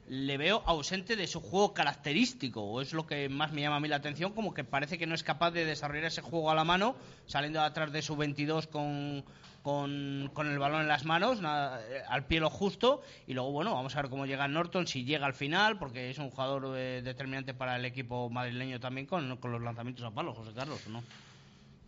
le veo ausente de su juego característico, o es lo que más me llama a mí la atención, como que parece que no es capaz de desarrollar ese juego a la mano, saliendo atrás de su 22 con, con, con el balón en las manos, nada, eh, al pie lo justo, y luego, bueno, vamos a ver cómo llega Norton, si llega al final, porque es un jugador eh, determinante para el equipo madrileño también con, con los lanzamientos a palo, José Carlos, ¿o ¿no?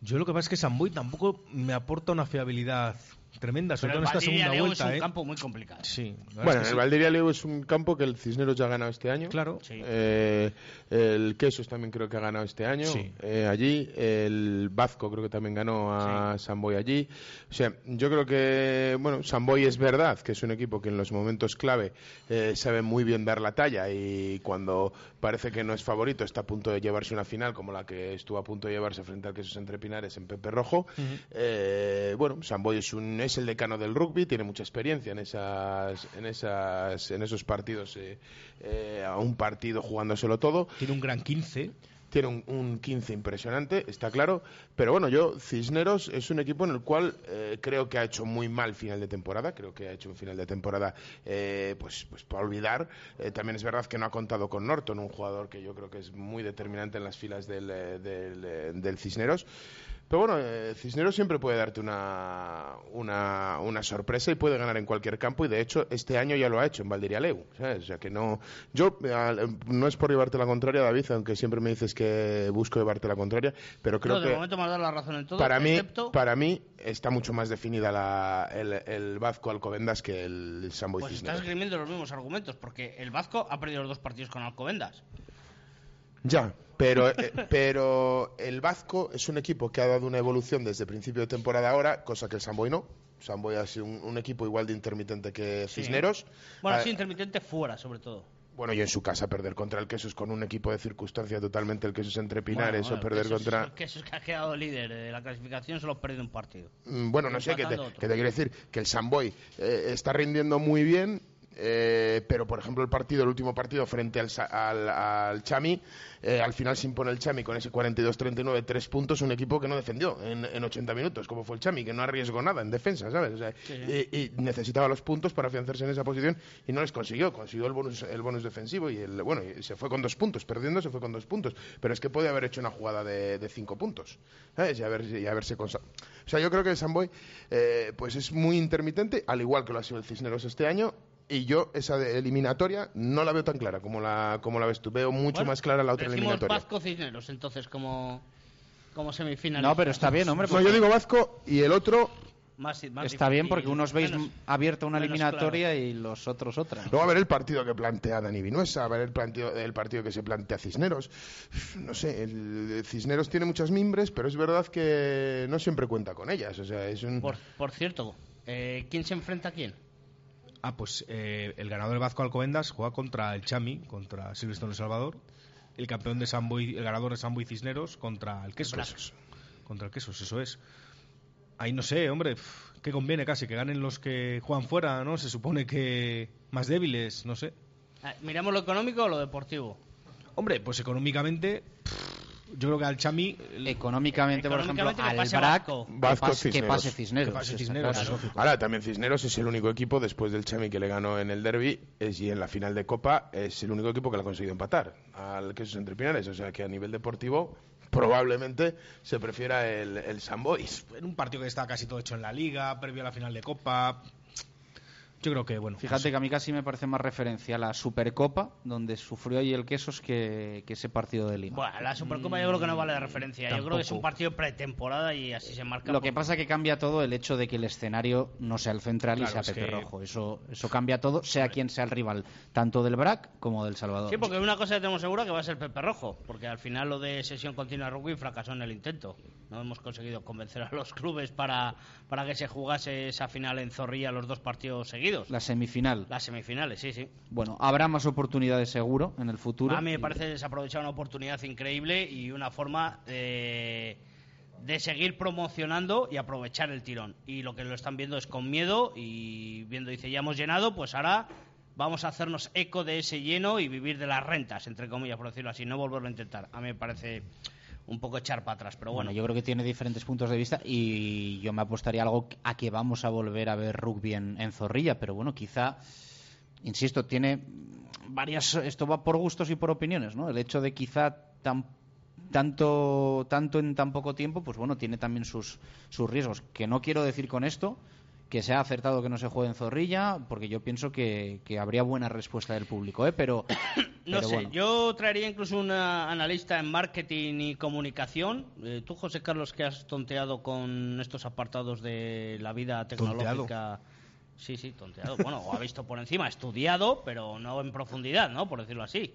Yo lo que pasa es que Samboy tampoco me aporta una fiabilidad tremenda, sobre todo en el esta segunda Leo vuelta. es un ¿eh? campo muy complicado. Sí. Bueno, es que el sí. Valdiria Leo es un campo que el Cisneros ya ha ganado este año. Claro. Eh, el Quesos también creo que ha ganado este año Sí. eh, allí. El Vasco creo que también ganó a Samboy allí. O sea, yo creo que, bueno, Samboy es verdad que es un equipo que en los momentos clave eh, sabe muy bien dar la talla y cuando parece que no es favorito está a punto de llevarse una final como la que estuvo a punto de llevarse frente al Quesos Entre Pinares en Pepe Rojo. Eh, bueno, Samboy es, un, es el decano del rugby, tiene mucha experiencia en, esas, en, esas, en esos partidos, eh, a un partido jugándoselo todo. Tiene un gran 15. Tiene un, un 15 impresionante, está claro. Pero bueno, yo, Cisneros es un equipo en el cual eh, creo que ha hecho muy mal final de temporada. Creo que ha hecho un final de temporada, eh, pues, pues para olvidar. Eh, también es verdad que no ha contado con Norton, un jugador que yo creo que es muy determinante en las filas del, eh, del, eh, del Cisneros. Pero bueno, eh, Cisneros siempre puede darte una, una, una sorpresa y puede ganar en cualquier campo y de hecho este año ya lo ha hecho en Valdiraleu, ¿sabes? O sea que no... Yo, al- no es por llevarte la contraria, David, aunque siempre me dices que busco llevarte la contraria, pero creo No, de que momento me has dado la razón en todo, para mí, para mí está mucho más definida la, el, el Vasco Alcobendas que el Samboy Pues Cisneros. estás esgrimiendo los mismos argumentos, porque el Vasco ha perdido los dos partidos con Alcobendas. Ya, pero, eh, pero el Vasco es un equipo que ha dado una evolución desde principio de temporada ahora, cosa que el Samboy no. Samboy ha sido un, un equipo igual de intermitente que Sí. Cisneros. Bueno, Ah, sí, intermitente fuera, sobre todo. bueno, y en su casa perder contra el Quesos con un equipo de circunstancia totalmente el Quesos entre Pinares Bueno, o perder contra... Que eso es que ha quedado líder de la clasificación, solo ha perdido un partido. Mm, Bueno, no sé, que te, que te quiero decir que el Samboy eh, está rindiendo muy bien, eh, pero por ejemplo el partido, el último partido frente al, al, al Chami, eh, al final se impone el Chami con ese 42-39, tres puntos, un equipo que no defendió en, en 80 minutos, como fue el Chami, que no arriesgó nada en defensa, ¿sabes? O sea, y, y necesitaba los puntos para afianzarse en esa posición y no les consiguió, consiguió el bonus, el bonus defensivo y el, bueno, y se fue con dos puntos, perdiendo se fue con dos puntos, pero es que puede haber hecho una jugada de, de cinco puntos, ¿sabes? Y, haber, y haberse consa- O sea, yo creo que el Samboy eh, pues es muy intermitente, al igual que lo ha sido el Cisneros este año. Y yo esa de eliminatoria no la veo tan clara como la, como la ves tú. Veo mucho Bueno, más clara la otra eliminatoria. Vasco Cisneros, entonces, como, como semifinalista. No, pero está bien, hombre. No, yo digo Vasco y el otro Más- más Está bien porque unos veis menos- abierta una eliminatoria y los otros otra. Luego a ver el partido que plantea Dani Vinuesa, a ver el partido, el partido que se plantea Cisneros. No sé, el Cisneros tiene muchas mimbres, pero es verdad que no siempre cuenta con ellas. O sea, es un... Por, por cierto, eh, ¿quién se enfrenta a quién? Ah, pues eh, el ganador del Vasco Alcobendas juega contra el Chami, contra Silvestre El Salvador. El campeón de Samboy, el ganador de Samboy Cisneros contra el Quesos. Brazos. Contra el Quesos, eso es. Ahí no sé, hombre, ¿qué conviene casi? Que ganen los que juegan fuera, ¿no? Se supone que más débiles, no sé. Ah, ¿Miramos lo económico o lo deportivo? Hombre, pues económicamente, yo creo que al Chami... Económicamente, por ejemplo, que al pase BRAC, Vasco. que que Cisneros. pase Cisneros. Que pase Cisneros, claro. es. Ahora, también Cisneros es el único equipo, después del Chami que le ganó en el derby, es, y en la final de Copa, es el único equipo que le ha conseguido empatar al Quesos Entre Pinares. O sea que a nivel deportivo, probablemente se prefiera el, el Samboy. En un partido que está casi todo hecho en la Liga, previo a la final de Copa... Yo creo que, bueno. Fíjate que a mí casi me parece más referencia a la Supercopa, donde sufrió ahí el Quesos, que, que ese partido de Lima. Bueno, la Supercopa yo creo que no vale de referencia. Yo creo que es un Tampoco. partido pretemporada y así se marca. Lo que pasa que cambia todo el hecho de que el escenario no sea el central y Claro, sea es Pepe que- Rojo. Eso, eso cambia todo, sea quien sea el rival, tanto del BRAC como del Salvador. Sí, porque una cosa que tenemos segura que va a ser Pepe Rojo, porque al final lo de sesión continua rugby fracasó en el intento. No hemos conseguido convencer a los clubes para, para que se jugase esa final en Zorrilla los dos partidos seguidos. La semifinal. Las semifinales, sí, sí. Bueno, habrá más oportunidades seguro en el futuro. A mí me parece desaprovechar una oportunidad increíble y una forma de, de seguir promocionando y aprovechar el tirón. Y lo que lo están viendo es con miedo y viendo, dice, ya hemos llenado, pues ahora vamos a hacernos eco de ese lleno y vivir de las rentas, entre comillas, por decirlo así, no volverlo a intentar. A mí me parece un poco echar para atrás, pero bueno. Yo creo que tiene diferentes puntos de vista y yo me apostaría algo a que vamos a volver a ver rugby en, en Zorrilla, pero bueno, quizá, insisto, tiene varias. Esto va por gustos y por opiniones, ¿no? El hecho de quizá tan, tanto, tanto en tan poco tiempo, pues bueno, tiene también sus, sus riesgos. Que no quiero decir con esto que sea acertado que no se juegue en Zorrilla, porque yo pienso que, que habría buena respuesta del público, ¿eh? Pero, [COUGHS] No pero sé, bueno. yo traería incluso una analista en marketing y comunicación. Eh, tú, José Carlos, que has tonteado con estos apartados de la vida tecnológica. Sí, sí, tonteado. Bueno, o ha visto por encima, estudiado, pero no en profundidad, ¿no? Por decirlo así.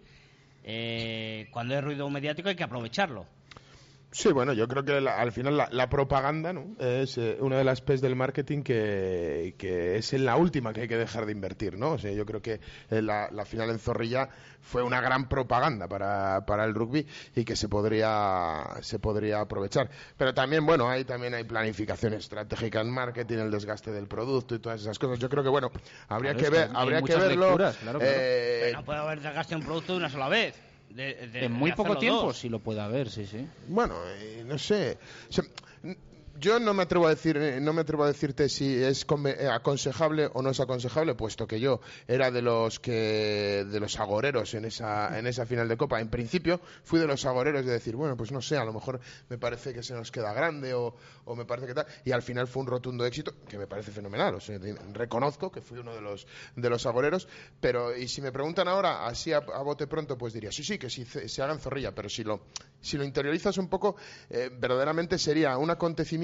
Eh, cuando hay ruido mediático hay que aprovecharlo. Sí, bueno, yo creo que la- al final la, la propaganda ¿no? es eh, una de las P's del marketing que, que es en la última que hay que dejar de invertir, ¿no? O sea, yo creo que eh, la, la final en Zorrilla fue una gran propaganda para, para el rugby y que se podría se podría aprovechar. Pero también, bueno, hay también hay planificación estratégica en marketing, el desgaste del producto y todas esas cosas. Yo creo que bueno, habría Claro, que ver, habría que verlo. lecturas, claro, claro. eh, Pero no puede haber desgaste de un producto de una sola vez. De- de- en muy de poco tiempo dos. sí lo puede haber, sí, sí. Bueno, eh, no sé. O sea, n- yo no me atrevo a decir, eh, no me atrevo a decirte si es eh, aconsejable o no es aconsejable, puesto que yo era de los que de los agoreros en esa en esa final de copa. En principio fui de los agoreros de decir, bueno, pues no sé, a lo mejor me parece que se nos queda grande o, o me parece que tal. Y al final fue un rotundo éxito que me parece fenomenal. O sea, reconozco que fui uno de los de los agoreros, pero y si me preguntan ahora así a, a bote pronto, pues diría sí, sí, que sí se, se haga en zorrilla, pero si lo si lo interiorizas un poco, eh, verdaderamente sería un acontecimiento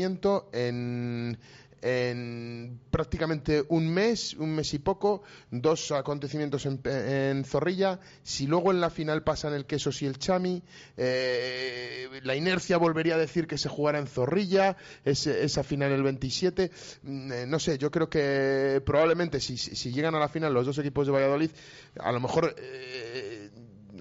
en, en prácticamente un mes, un mes y poco, dos acontecimientos en, en Zorrilla. Si luego en la final pasan el Quesos y el Chami, eh, la inercia volvería a decir que se jugara en Zorrilla, ese- esa final el 27. Mm, eh, no sé, yo creo que probablemente si, llegan a la final los dos equipos de Valladolid, a lo mejor. eh,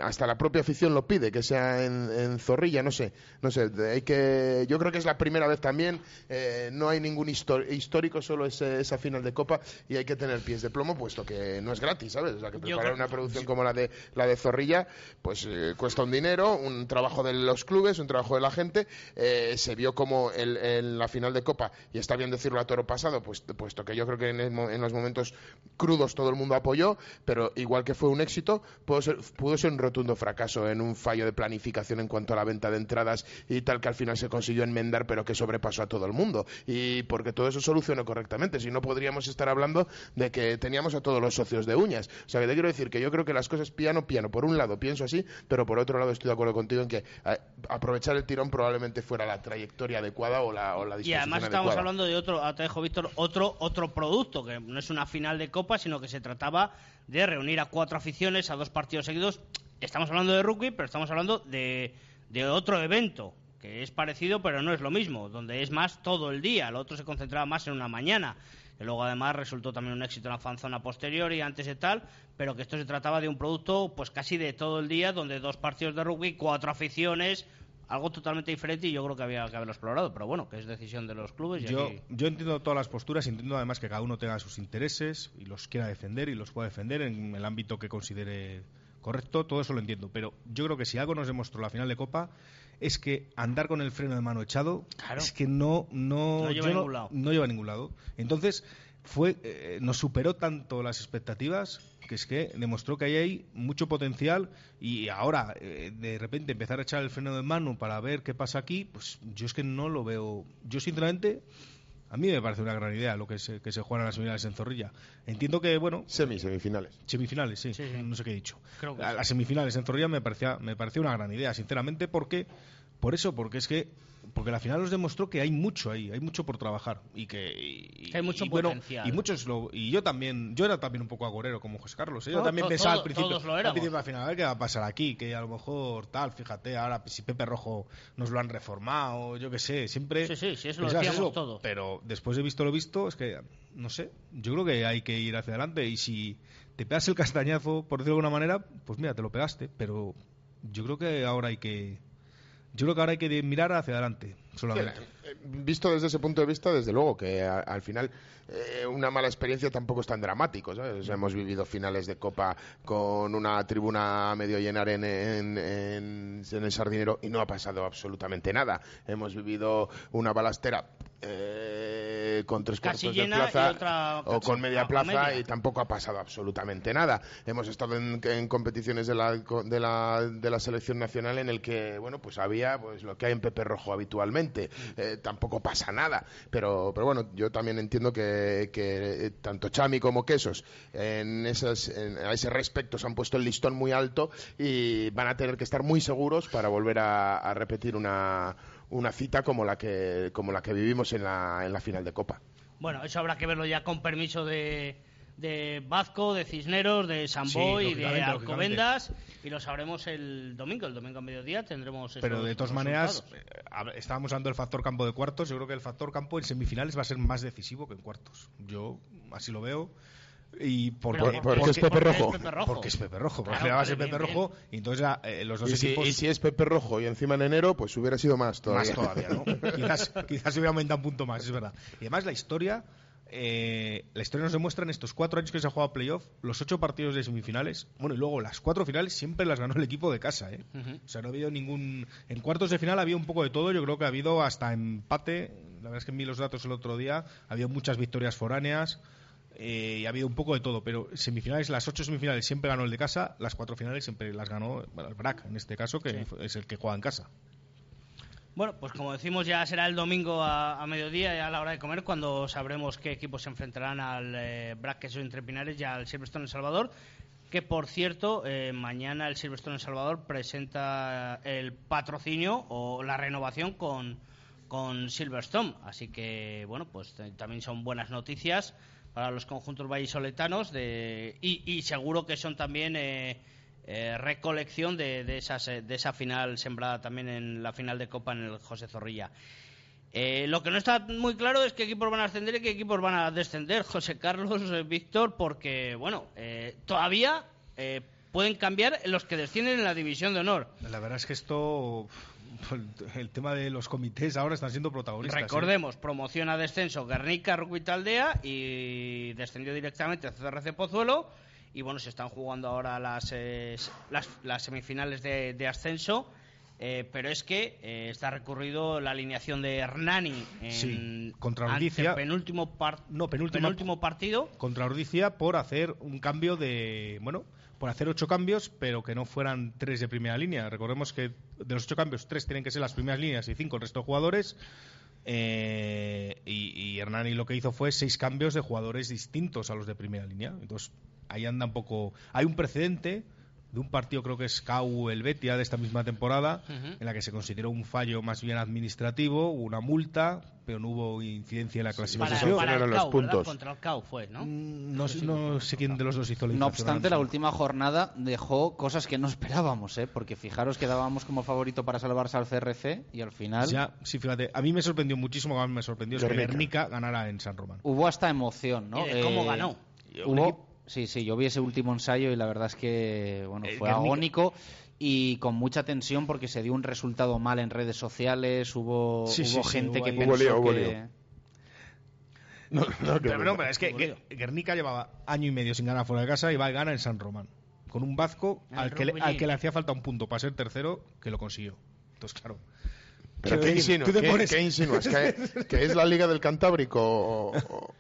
hasta la propia afición lo pide, que sea en, en Zorrilla, no sé, no sé, hay que, yo creo que es la primera vez también, eh, no hay ningún histórico, solo es, eh, esa final de Copa y hay que tener pies de plomo, puesto que no es gratis, ¿sabes? O sea, que preparar una producción como la de la de Zorrilla, pues eh, cuesta un dinero, un trabajo de los clubes, un trabajo de la gente, eh, se vio como el- en la final de Copa, y está bien decirlo a toro pasado, pues, puesto que yo creo que en, el en los momentos crudos todo el mundo apoyó, pero igual que fue un éxito, pudo ser, pudo ser un rotundo fracaso en un fallo de planificación en cuanto a la venta de entradas y tal que al final se consiguió enmendar, pero que sobrepasó a todo el mundo. Y porque todo eso solucionó correctamente, si no podríamos estar hablando de que teníamos a todos los socios de uñas. O sea, que te quiero decir que yo creo que las cosas piano, piano. Por un lado pienso así, pero por otro lado estoy de acuerdo contigo en que eh, aprovechar el tirón probablemente fuera la trayectoria adecuada o la, o la Y disposición además estamos adecuada. hablando de otro, te dejo Víctor, otro, otro producto, que no es una final de Copa, sino que se trataba de reunir a cuatro aficiones a dos partidos seguidos. Estamos hablando de rugby, pero estamos hablando de, de otro evento, que es parecido, pero no es lo mismo, donde es más todo el día, lo otro se concentraba más en una mañana. Y luego además resultó también un éxito en la fanzona posterior y antes de tal, pero que esto se trataba de un producto pues casi de todo el día, donde dos partidos de rugby, cuatro aficiones, algo totalmente diferente y yo creo que había que haberlo explorado, pero bueno, que es decisión de los clubes. Y Yo, aquí- yo entiendo todas las posturas, entiendo además que cada uno tenga sus intereses y los quiera defender y los pueda defender en el ámbito que considere correcto, todo eso lo entiendo. Pero yo creo que si algo nos demostró la final de Copa es que andar con el freno de mano echado es que no, no, No lleva yo a ningún lado. no lleva a ningún lado. Entonces, fue, eh, nos superó tanto las expectativas que es que demostró que ahí hay mucho potencial y ahora eh, de repente empezar a echar el freno de mano para ver qué pasa aquí, pues yo es que no lo veo. Yo sinceramente A mí me parece una gran idea lo que se, que se juegan las semifinales en Zorrilla. Entiendo que, bueno... Semi, semifinales. Semifinales, sí. No sé qué he dicho. Creo que sí. Las semifinales en Zorrilla me parecía, me parecía una gran idea, sinceramente, porque... Por eso, porque es que... Porque la final nos demostró que hay mucho ahí, hay mucho por trabajar y que... y- hay mucho y bueno, potencial. y muchos lo, y yo también, yo era también un poco agorero como José Carlos. ¿eh? Yo No, también pensaba todo- al principio, al principio de la final, a ver qué va a pasar aquí, que a lo mejor tal, fíjate, ahora si Pepe Rojo nos lo han reformado, yo qué sé, siempre... Sí, sí, sí, eso lo decíamos eso, todos. Pero después de visto lo visto, es que, no sé, yo creo que hay que ir hacia adelante y si te pegas el castañazo, por decirlo de alguna manera, pues mira, te lo pegaste, pero yo creo que ahora hay que... Yo creo que ahora hay que mirar hacia adelante, solamente. Eh, visto desde ese punto de vista, desde luego que a- al final eh, una mala experiencia tampoco es tan dramático. ¿sabes? Hemos vivido finales de Copa con una tribuna a medio llenar en, en- en- en el Sardinero y no ha pasado absolutamente nada. Hemos vivido una balastera eh, con tres cuartos de llena plaza otra o con media plaza media. y tampoco ha pasado absolutamente nada. Hemos estado en, en competiciones de la, de, la, de la selección nacional en el que, bueno, pues había pues lo que hay en Pepe Rojo habitualmente. Eh, tampoco pasa nada. Pero, pero bueno, yo también entiendo que, eh, tanto Chami como Quesos en esas, en- a ese respecto se han puesto el listón muy alto y van a tener que estar muy seguros para volver a, a repetir una, una cita como la que, como la que vivimos en la, en la final de Copa. Bueno, eso habrá que verlo ya con permiso de, de Vazco, de Cisneros, de Sí, Samboy y de Alcobendas. Y lo sabremos el domingo. El domingo a mediodía tendremos esos Pero de todas maneras, resultados. eh, estábamos hablando del factor campo de cuartos. Yo creo que el factor campo en semifinales va a ser más decisivo que en cuartos. Yo así lo veo. Y porque, porque es Pepe porque es Rojo. Pepe Rojo. Porque es Pepe Rojo. Claro, a ser vale, Pepe bien, Rojo. Y entonces ya, eh, los dos Y si, equipos. y si es Pepe Rojo y encima en enero, pues hubiera sido más todavía. Más todavía, ¿no? [LAUGHS] quizás, quizás se hubiera aumentado un punto más, es verdad. Y además la historia, eh, la historia nos demuestra en estos cuatro años que se ha jugado playoff, los ocho partidos de semifinales, bueno, y luego las cuatro finales siempre las ganó el equipo de casa, ¿eh? O sea, no ha habido ningún... En cuartos de final había un poco de todo, yo creo que ha habido hasta empate, la verdad es que vi los datos el otro día, ha habido muchas victorias foráneas, eh, y ha habido un poco de todo, pero semifinales, las ocho semifinales siempre ganó el de casa, las cuatro finales siempre las ganó bueno, el BRAC, en este caso, que es el que juega en casa. Bueno, pues como decimos, ya será el domingo a, mediodía, ya a la hora de comer, cuando sabremos qué equipos se enfrentarán al eh, BRAC Queso entre y al Silverstone en Salvador. Que por cierto, eh, mañana el Silverstone en Salvador presenta el patrocinio o la renovación con, con Silverstone. Así que, bueno, pues eh, también son buenas noticias para los conjuntos vallisoletanos de, y, y seguro que son también. eh, eh, recolección de, de, esas, eh, de esa final sembrada también en la final de Copa en el José Zorrilla. Eh, lo que no está muy claro es qué equipos van a ascender y qué equipos van a descender, [LAUGHS] José Carlos, eh, Víctor, porque, bueno, todavía pueden cambiar los que descienden en la división de honor. La verdad es que esto, el, tema de los comités ahora están siendo protagonistas. ¿eh? Recordemos, promoción a descenso Guernica, Rugby Taldea y descendió directamente a CRC Pozuelo. Y bueno, se están jugando ahora las, eh, las, las semifinales de, de ascenso. eh, pero es que eh, está recurrido la alineación de Hernani en Sí, contra penúltimo, par- No, penúltima- penúltimo partido. Contra Ordicia por hacer un cambio de. Bueno, por hacer ocho cambios, pero que no fueran tres de primera línea. Recordemos que de los ocho cambios, tres tienen que ser las primeras líneas y cinco el resto de jugadores. Eh, y, y Hernani lo que hizo fue seis cambios de jugadores distintos a los de primera línea. Entonces, ahí anda un poco. Hay un precedente de un partido, creo que es CAU el Betia de esta misma temporada, Ujú. en la que se consideró un fallo más bien administrativo, una multa, pero no hubo incidencia en la Para, clasificación. para el eran los puntos. Contra el CAU fue, ¿no? No, sé- no sé quién de los dos hizo la No obstante, la última jornada dejó cosas que no esperábamos, ¿eh? porque fijaros que dábamos como favorito para salvarse al CRC y al final. Ya, sí, fíjate, a mí me sorprendió muchísimo, a mí me sorprendió es que Guernica. Ganara en San Román. hubo hasta emoción, ¿no? ¿Y de cómo Eh, ganó? Hubo, equipo- sí, sí, yo vi ese último ensayo y la verdad es que bueno, El fue Guernica- agónico y con mucha tensión porque se dio un resultado mal en redes sociales, hubo, Sí, hubo sí, sí, gente hubo que ahí- pensó Hubo lío, hubo que... lío. No, [LAUGHS] no, que- Pero, no, pero es que Guer- Guernica llevaba año y medio sin ganar fuera de casa y va y gana en San Román. Con un Vasco El al que, le, al que le hacía falta un punto para ser tercero, que lo consiguió. Entonces, claro. ¿Pero qué insinúas? ¿Qué, qué insinúas? ¿Que, que es la Liga del Cantábrico? o- o-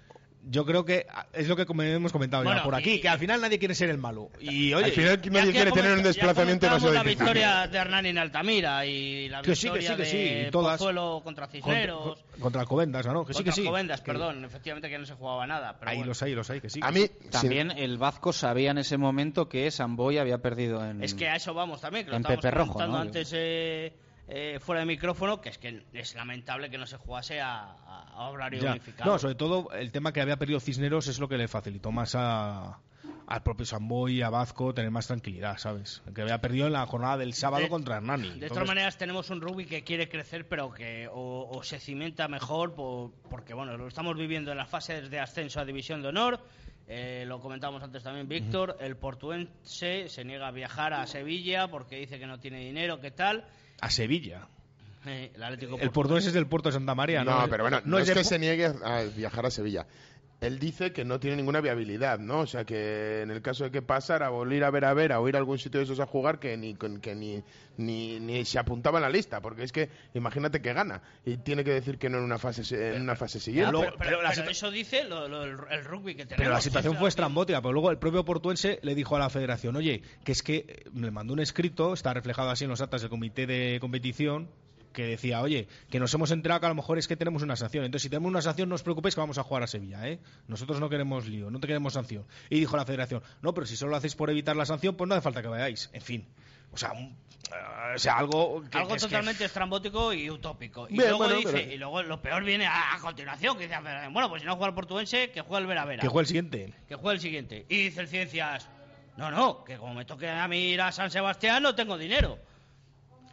yo creo que es lo que hemos comentado ya Bueno, por aquí, y- que al final nadie quiere ser el malo. Y oye, Al final Ya nadie quiere tener un ya desplazamiento comentábamos demasiado la difícil. victoria [LAUGHS] de Hernani en Altamira y la Que sí, que victoria sí, que sí, de todas. Pozuelo contra Cisneros. contra, contra Alcobendas, ¿no? Que sí, contra que sí. Alcobendas, perdón, efectivamente que no se jugaba nada. Pero Ahí bueno. los hay, los hay, que sí. A mí, También el Vasco sabía en ese momento que Samboy había perdido en. Es que a eso vamos también, que lo en estábamos Pepe Rojo, ¿no? antes eh, eh, fuera de micrófono, que es que es lamentable que no se jugase a, a- horario Ya. unificado. No, sobre todo el tema que había perdido Cisneros es lo que le facilitó más a, al propio Samboy y a Vazco tener más tranquilidad, ¿sabes? Que había perdido en la jornada del sábado De- contra Hernani. De Entonces, todas maneras, tenemos un rugby que quiere crecer, pero que o, o se cimenta mejor, po- porque bueno, lo estamos viviendo en las fases de ascenso a División de Honor. eh, lo comentamos antes también, Víctor. El portuense se niega a viajar a Sevilla porque dice que no tiene dinero, ¿qué tal? A Sevilla. Eh, el Atlético El portuense es del puerto de Santa María, ¿no? No, pero bueno, no, es, que se niegue a viajar a Sevilla. Él dice que no tiene ninguna viabilidad, ¿no? O sea, que en el caso de que pasara ir a ver a ver o ir a algún sitio de esos a jugar, que ni que ni, ni, ni se apuntaba en la lista, porque es que imagínate que gana y tiene que decir que no en una fase se- en una fase siguiente. pero, pero- pero eso dice lo- lo- el, rugby que tenemos. Pero la situación fue estrambótica, pero luego el propio portuense le dijo a la federación, oye, que es que eh, le mandó un escrito, está reflejado así en los actas del comité de competición, que decía, oye, que nos hemos enterado que a lo mejor es que tenemos una sanción. Entonces, si tenemos una sanción, no os preocupéis que vamos a jugar a Sevilla, ¿eh? Nosotros no queremos lío, no te queremos sanción. Y dijo la federación, no, pero si solo lo hacéis por evitar la sanción, pues no hace falta que vayáis. En fin, o sea, un- eh, o sea algo que, Algo que es que- totalmente estrambótico y utópico. Y Bien, luego bueno, dice, pero- y luego lo peor viene a, a continuación, que dice, bueno, pues si no juega el portuense, que juegue el Vera Vera. que juegue el siguiente. Que juegue el siguiente. Y dice el Ciencias, no, no, que como me toque a mí ir a San Sebastián no tengo dinero.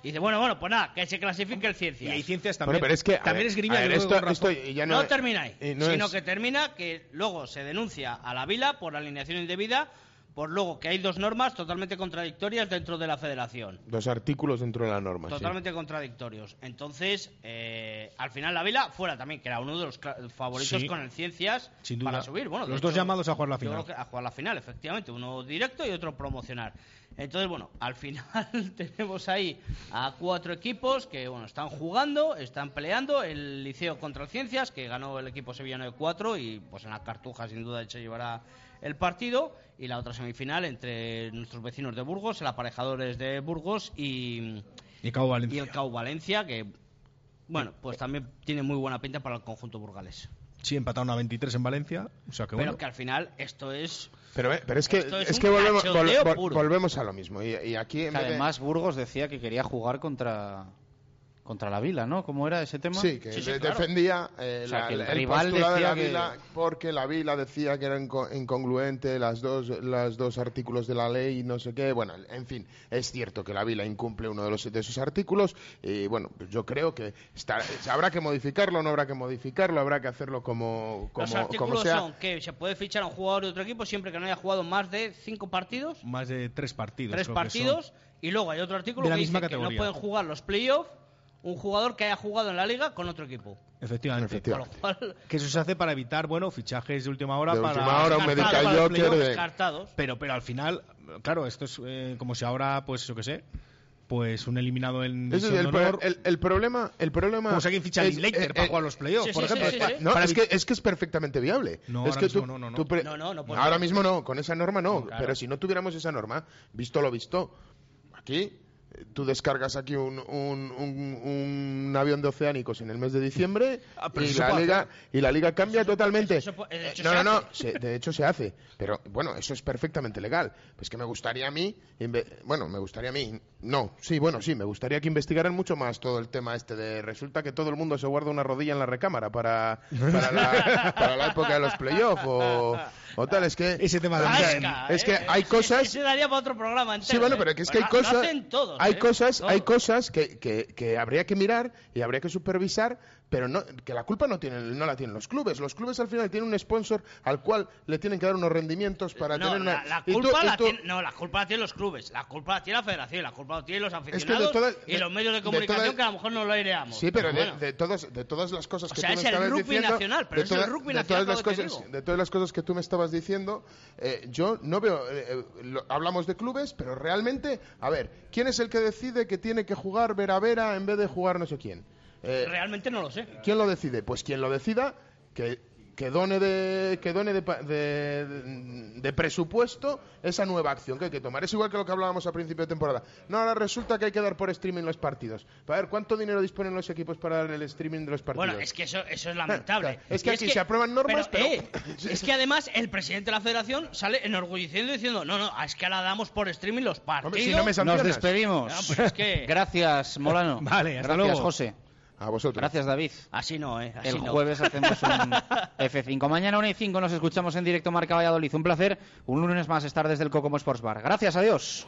Y dice, bueno, bueno, pues nada, que se clasifique el Ciencias. Y hay ciencias Bueno, pero es que, también ver, es grima a que ver, esto- ya no, no, termina ahí, y no sino es- que termina que luego se denuncia a la Vila por alineación indebida, por luego que hay dos normas totalmente contradictorias dentro de la federación. Dos artículos dentro de la norma. sí. Totalmente contradictorios. Entonces, eh, al final la Vila fuera también, que era uno de los cla- favoritos Sí. con el Ciencias Sin duda. para subir. Bueno, de Los dos hecho, llamados a jugar la yo final. creo que a jugar la final, efectivamente. Uno directo y otro promocionar. Entonces, bueno, al final [LAUGHS] tenemos ahí a cuatro equipos que, bueno, están jugando, están peleando. El Liceo contra el Ciencias, que ganó el equipo sevillano de cuatro y, pues, en la cartuja, sin duda, se llevará el partido. Y la otra semifinal entre nuestros vecinos de Burgos, el aparejadores de Burgos y, Y Cabo Valencia. y el CAU Valencia, que, bueno, pues también tiene muy buena pinta para el conjunto burgalés. Sí, empataron a 23 en Valencia, o sea que Pero bueno. que al final esto es Pero, ve- pero es que, Esto es es un que volvemos, vol- vol- volvemos a lo mismo. Y, y aquí, en Que vez de- además Burgos decía que quería jugar contra contra la Vila, ¿no? ¿Cómo era ese tema? Sí, que de- defendía eh, O sea, la- que el el, rival postulado de decía la que- Vila porque la Vila decía que era inco- incongruente las dos, las dos artículos de la ley y no sé qué. Bueno, en fin, es cierto que la Vila incumple uno de, los, de esos artículos y bueno, pues yo creo que está- habrá que modificarlo, no habrá que modificarlo, habrá que hacerlo como, como, Los como artículos sea. son que se puede fichar a un jugador de otro equipo siempre que no haya jugado más de cinco partidos, Más de tres partidos. tres creo que partidos, son. y luego hay otro artículo De la que misma dice que no pueden jugar los playoffs un jugador que haya jugado en la liga con otro equipo. Efectivamente. Lo cual, Que eso se hace para evitar, bueno, fichajes de última hora De para... última hora, un para de- descartados. Pero, pero al final, claro, esto es eh, como si ahora, pues, yo qué sé, pues un eliminado en Ese es el, de pro- honor, el- el problema, el problema como si alguien ficha a es- Linklater eh, para eh, jugar los playoffs, sí, por sí, ejemplo. sí, sí, sí. No, Para es que, es que es perfectamente viable. No, es ahora que mismo tú- no, no, no. tú pre- No, no, ahora mismo no, con esa norma no. Claro. Pero si no tuviéramos esa norma, visto lo visto, aquí eh, tú descargas aquí un, un, un- un avión de oceánicos en el mes de diciembre [LAUGHS] Ah, y, se la liga, y la liga cambia totalmente. eso no, se no, no, se- de hecho se hace. Pero bueno, eso es perfectamente legal. Pues que me gustaría a mí, bueno, me gustaría a mí, no, sí, bueno, sí, me gustaría que investigaran mucho más todo el tema este de resulta que todo el mundo se guarda una rodilla en la recámara para, para, la, [LAUGHS] para la época de los playoffs o, o tal. Es que Ese tema de Asca, es que ¿eh? hay cosas ese daría para otro programa entero. Sí, bueno, ¿eh? pero que es que hay Lo- lo cosas, hacen todos, hay ¿eh? cosas, hay cosas que, que, que habría que mirar y habría que supervisar, pero no, que la culpa no tiene, no la tienen los clubes. Los clubes al final tienen un sponsor al cual le tienen que dar unos rendimientos para No, tener una. la, la tú- culpa y la tú- tiene, no, la culpa la tienen los clubes, la culpa la tiene la federación, la culpa la tienen los que de aficionados todas- y de- los medios de de comunicación todas- que a lo mejor no lo aireamos. Sí, pero de, bueno. de todas, de todas las cosas O que sea, tú me es el estabas rugby diciendo, nacional, pero de es el toda- rugby de nacional todas las lo que te cosas, digo. de todas las cosas que tú me estabas diciendo, eh, yo no veo. eh, eh, lo- hablamos de clubes, pero realmente, a ver, ¿quién es el que decide que tiene que jugar Vera Vera en vez de jugar no sé quién? Eh, Realmente no lo sé. ¿Quién lo decide? Pues quien lo decida, que que done de que done de, pa- de- de presupuesto esa nueva acción que hay que tomar. Es igual que lo que hablábamos a principio de temporada. No, ahora resulta que hay que dar por streaming los partidos. Para ver cuánto dinero disponen los equipos para dar el streaming de los partidos. Bueno, es que eso, eso es [LAUGHS] lamentable. Es que Y aquí se aprueban normas, pero- eh, [LAUGHS] es que además el presidente de la federación sale enorgulleciendo diciendo, no, no, es que ahora damos por streaming los partidos. Nos despedimos. No, pues es que- Gracias, Molano. [LAUGHS] Vale, hasta Gracias, luego. José. A vosotros. Gracias, David. Así no, ¿eh? Así El no. jueves hacemos un [LAUGHS] F5. Mañana 1 y 5 nos escuchamos en directo Marca Valladolid. Un placer. Un lunes más estar desde el Cocomo Sports Bar. Gracias, adiós.